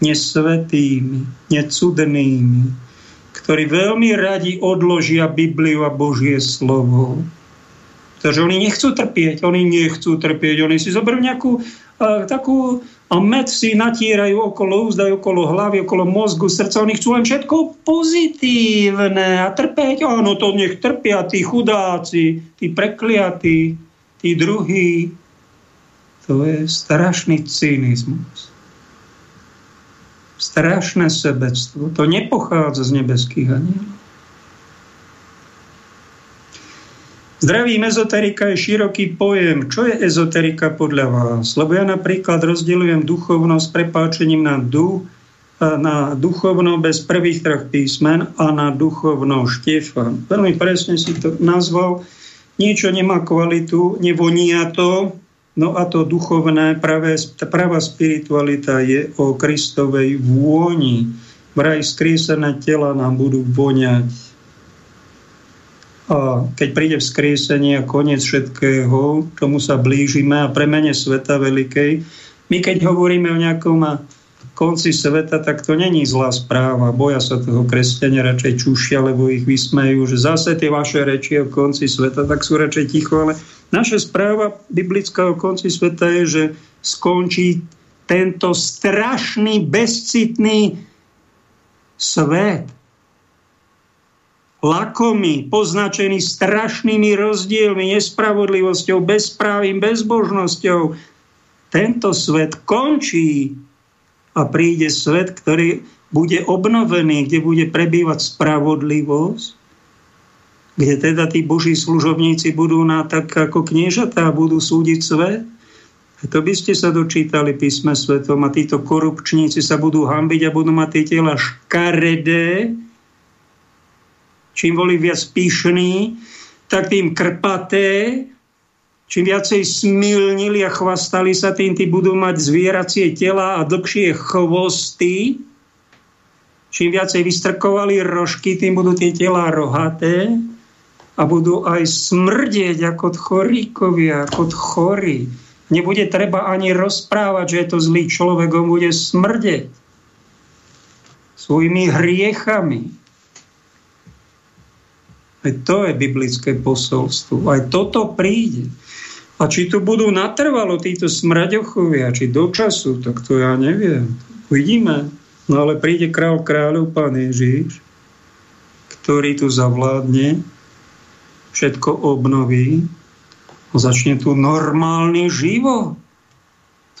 Speaker 1: nesvetými, necudnými, ktorí veľmi radi odložia Bibliu a Božie slovo. Takže oni nechcú trpieť, oni nechcú trpieť, oni si zoberú nejakú uh, takú a med si natírajú okolo úzda, okolo hlavy, okolo mozgu, srdca. Oni chcú len všetko pozitívne a trpeť. Áno, to nech trpia tí chudáci, tí prekliatí, tí druhí. To je strašný cynizmus. Strašné sebectvo. To nepochádza z nebeských anielov. Zdravím ezoterika je široký pojem. Čo je ezoterika podľa vás? Lebo ja napríklad rozdeľujem duchovnosť prepáčením na, du, na duchovno bez prvých troch písmen a na duchovno Štefan. Veľmi presne si to nazval. Niečo nemá kvalitu, nevonia to, no a to duchovné, pravé, pravá spiritualita je o Kristovej vôni. Vraj skrísené tela nám budú voňať a keď príde vzkriesenie a koniec všetkého, tomu sa blížime a premene sveta veľkej. My keď hovoríme o nejakom konci sveta, tak to není zlá správa. Boja sa toho kresťania radšej čušia, lebo ich vysmejú, že zase tie vaše reči o konci sveta, tak sú radšej ticho. Ale naša správa biblická o konci sveta je, že skončí tento strašný, bezcitný svet lakomý, poznačený strašnými rozdielmi, nespravodlivosťou, bezprávim, bezbožnosťou. Tento svet končí a príde svet, ktorý bude obnovený, kde bude prebývať spravodlivosť, kde teda tí boží služobníci budú na tak ako kniežatá, budú súdiť svet. A to by ste sa dočítali písme svetom a títo korupčníci sa budú hambiť a budú mať tie tela škaredé, čím boli viac píšní, tak tým krpaté, čím viacej smilnili a chvastali sa tým, tí budú mať zvieracie tela a dlhšie chvosty. Čím viacej vystrkovali rožky, tým budú tie tela rohaté a budú aj smrdieť ako choríkovia, ako chorí. Nebude treba ani rozprávať, že je to zlý človek, on bude smrdeť svojimi hriechami. Aj to je biblické posolstvo. Aj toto príde. A či tu budú natrvalo títo smraďochovia, či do času, tak to ja neviem. Uvidíme. No ale príde král kráľov, pán Ježiš, ktorý tu zavládne, všetko obnoví a začne tu normálny život.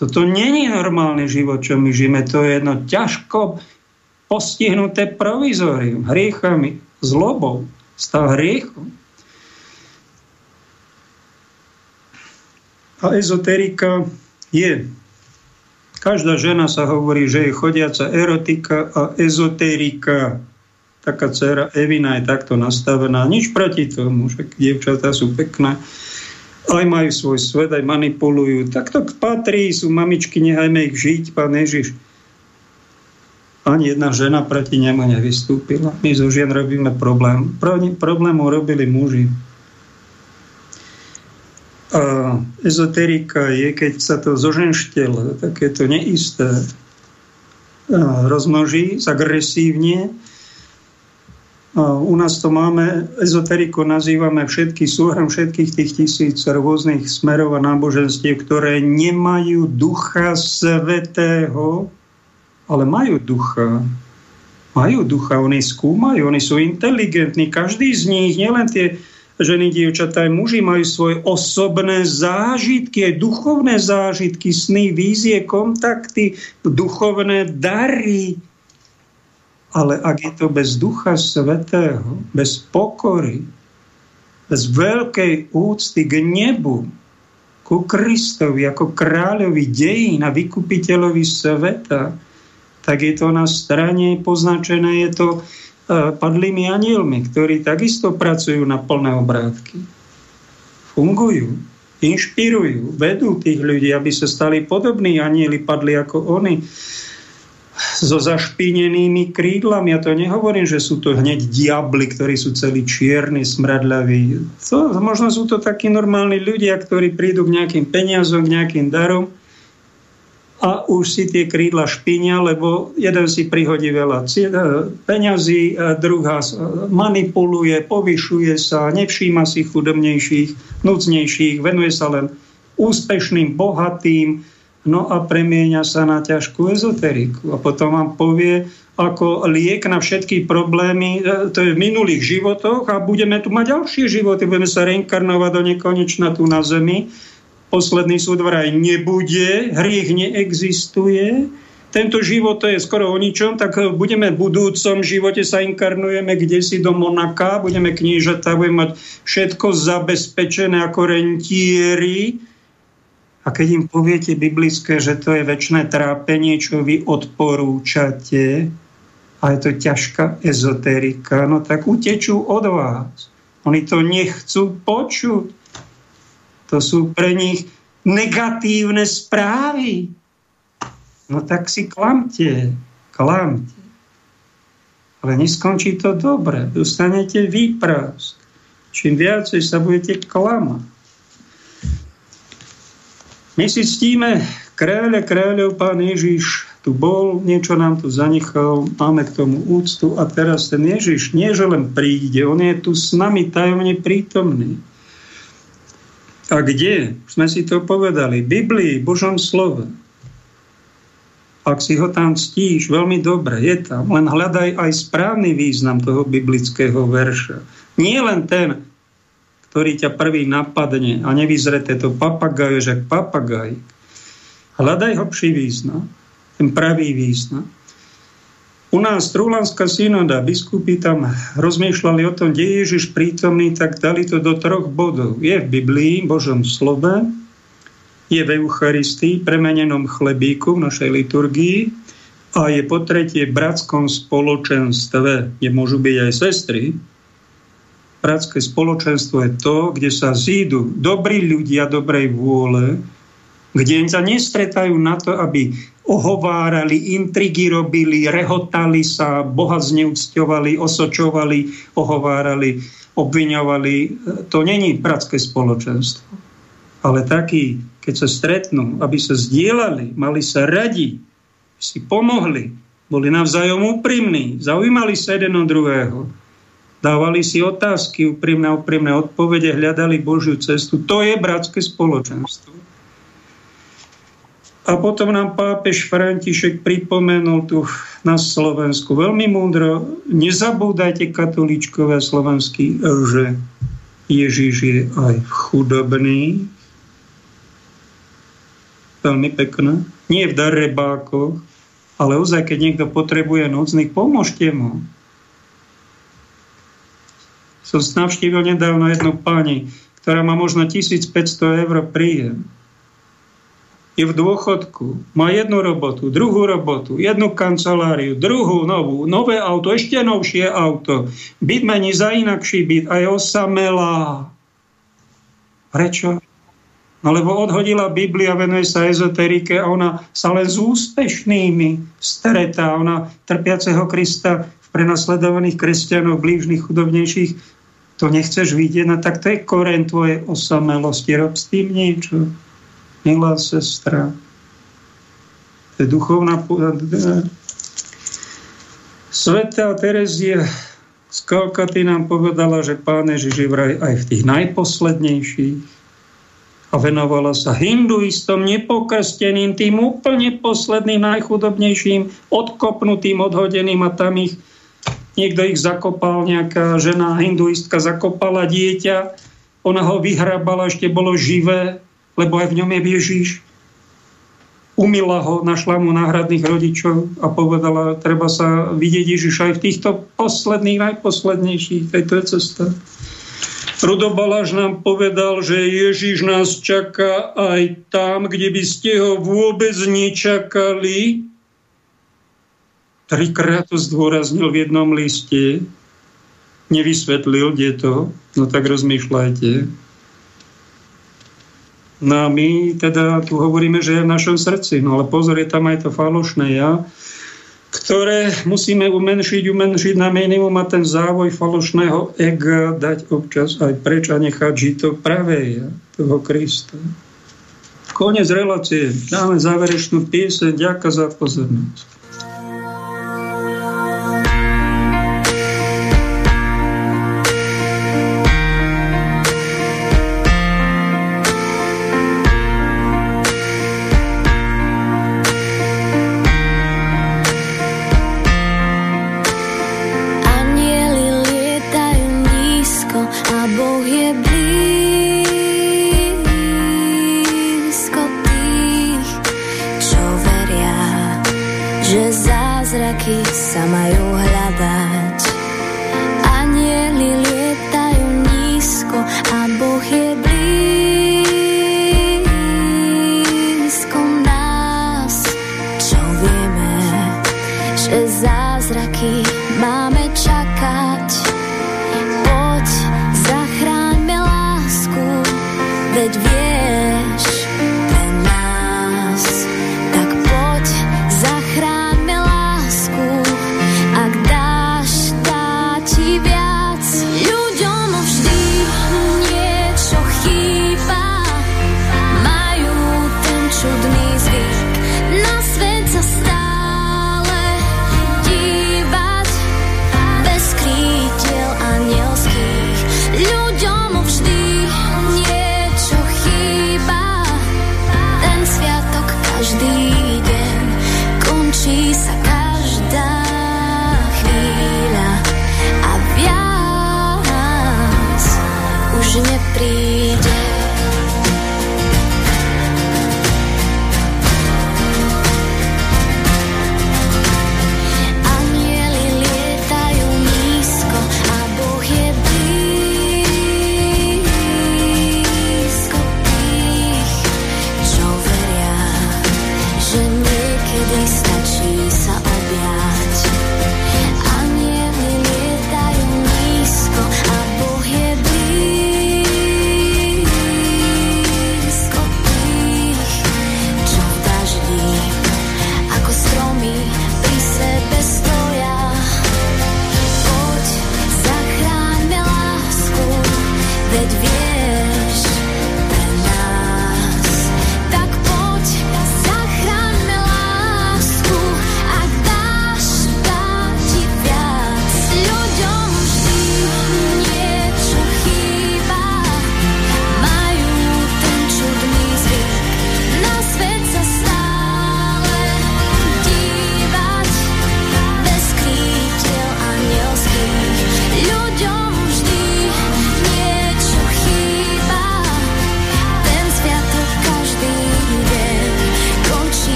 Speaker 1: Toto není normálny život, čo my žijeme. To je jedno ťažko postihnuté provizorium, hriechami, zlobou stav hriechu. A ezoterika je. Každá žena sa hovorí, že je chodiaca erotika a ezoterika. Taká dcera Evina je takto nastavená. Nič proti tomu, že dievčatá sú pekné. Aj majú svoj svet, aj manipulujú. Tak to patrí, sú mamičky, nechajme ich žiť, pán Ježiš ani jedna žena proti nemu nevystúpila. My zo žien robíme problém. Problémov robili muži. A ezoterika je, keď sa to zoženštele, takéto neisté, rozmnoží, zagresívne. A u nás to máme, ezoteriku nazývame všetky súhrom všetkých tých tisíc rôznych smerov a náboženstiev, ktoré nemajú ducha svetého, ale majú ducha. Majú ducha, oni skúmajú, oni sú inteligentní. Každý z nich, nielen tie ženy, dievčatá, aj muži majú svoje osobné zážitky, aj duchovné zážitky, sny, vízie, kontakty, duchovné dary. Ale ak je to bez ducha svetého, bez pokory, bez veľkej úcty k nebu, ku Kristovi ako kráľovi dejín a vykupiteľovi sveta, tak je to na strane poznačené, je to e, padlými anielmi, ktorí takisto pracujú na plné obrátky. Fungujú, inšpirujú, vedú tých ľudí, aby sa stali podobní anieli, padli ako oni. so zašpinenými krídlami. Ja to nehovorím, že sú to hneď diabli, ktorí sú celí čierni, smradľaví. To, možno sú to takí normálni ľudia, ktorí prídu k nejakým peniazom, k nejakým darom a už si tie krídla špinia, lebo jeden si prihodí veľa e, peňazí, druhá manipuluje, povyšuje sa, nevšíma si chudobnejších, núcnejších, venuje sa len úspešným, bohatým, no a premieňa sa na ťažkú ezoteriku. A potom vám povie, ako liek na všetky problémy, e, to je v minulých životoch a budeme tu mať ďalšie životy, budeme sa reinkarnovať do nekonečna tu na Zemi Posledný súd vraj nebude, hriech neexistuje, tento život je skoro o ničom, tak budeme v budúcom živote sa inkarnujeme kde si do Monaka, budeme knížatá, budeme mať všetko zabezpečené ako rentieri. A keď im poviete biblické, že to je väčšie trápenie, čo vy odporúčate, a je to ťažká ezoterika, no tak utečú od vás. Oni to nechcú počuť. To sú pre nich negatívne správy. No tak si klamte, klamte. Ale neskončí to dobre. Dostanete výprask. Čím viacej sa budete klamať. My si ctíme kráľa kráľov, pán Ježiš tu bol, niečo nám tu zanechal, máme k tomu úctu a teraz ten Ježiš nie, že len príde, on je tu s nami tajomne prítomný. A kde? Už sme si to povedali. Biblii, Božom slove. Ak si ho tam ctíš, veľmi dobre, je tam. Len hľadaj aj správny význam toho biblického verša. Nie len ten, ktorý ťa prvý napadne a nevyzrete to papagaj, že papagaj. Hľadaj ho pší význam, ten pravý význam. U nás Trúlanská synoda, biskupy tam rozmýšľali o tom, kde je Ježiš prítomný, tak dali to do troch bodov. Je v Biblii, Božom slove, je v Eucharistii, premenenom chlebíku v našej liturgii a je po tretie v bratskom spoločenstve, kde môžu byť aj sestry. Bratské spoločenstvo je to, kde sa zídu dobrí ľudia dobrej vôle, kde sa nestretajú na to, aby ohovárali, intrigy robili, rehotali sa, Boha zneúcťovali, osočovali, ohovárali, obviňovali. To není bratské spoločenstvo. Ale takí, keď sa stretnú, aby sa zdieľali, mali sa radi, si pomohli, boli navzájom úprimní, zaujímali sa jeden od druhého, dávali si otázky, úprimné, úprimné odpovede, hľadali Božiu cestu. To je bratské spoločenstvo. A potom nám pápež František pripomenul tu na Slovensku veľmi múdro, nezabúdajte katolíčkové slovenský, že Ježiš je aj chudobný, veľmi pekné, nie v darebákoch, ale ozaj, keď niekto potrebuje núcnych, pomôžte mu. Som navštívil nedávno jednu pani, ktorá má možno 1500 eur príjem je v dôchodku, má jednu robotu, druhú robotu, jednu kanceláriu, druhú novú, nové auto, ešte novšie auto. Byt mení za inakší byt a je osamelá. Prečo? No lebo odhodila Biblia, venuje sa ezoterike a ona sa len s úspešnými stretá. Ona trpiaceho Krista v prenasledovaných kresťanov, blížnych, chudobnejších, to nechceš vidieť, no tak to je koren tvojej osamelosti. Rob s tým niečo milá sestra. To je duchovná... Sveta Terezia z Kalkaty nám povedala, že Pán Ježiš je vraj aj v tých najposlednejších a venovala sa hinduistom, nepokrsteným, tým úplne posledným, najchudobnejším, odkopnutým, odhodeným a tam ich niekto ich zakopal, nejaká žena hinduistka zakopala dieťa, ona ho vyhrabala, ešte bolo živé, lebo aj v ňom je Ježíš. Umila ho, našla mu náhradných rodičov a povedala, treba sa vidieť Ježiš aj v týchto posledných, najposlednejších. To je cesta. Rudobalaš nám povedal, že Ježiš nás čaká aj tam, kde by ste ho vôbec nečakali. Trikrát to zdôraznil v jednom liste. Nevysvetlil, kde to. No tak rozmýšľajte. No a my teda tu hovoríme, že je v našom srdci. No ale pozor, je tam aj to falošné ja.
Speaker 6: ktoré musíme umenšiť, umenšiť na minimum a ten závoj falošného ega dať občas aj preč a nechať žiť to pravé toho Krista. Konec relácie. Dáme záverečnú pieseň. Ďakujem za pozornosť.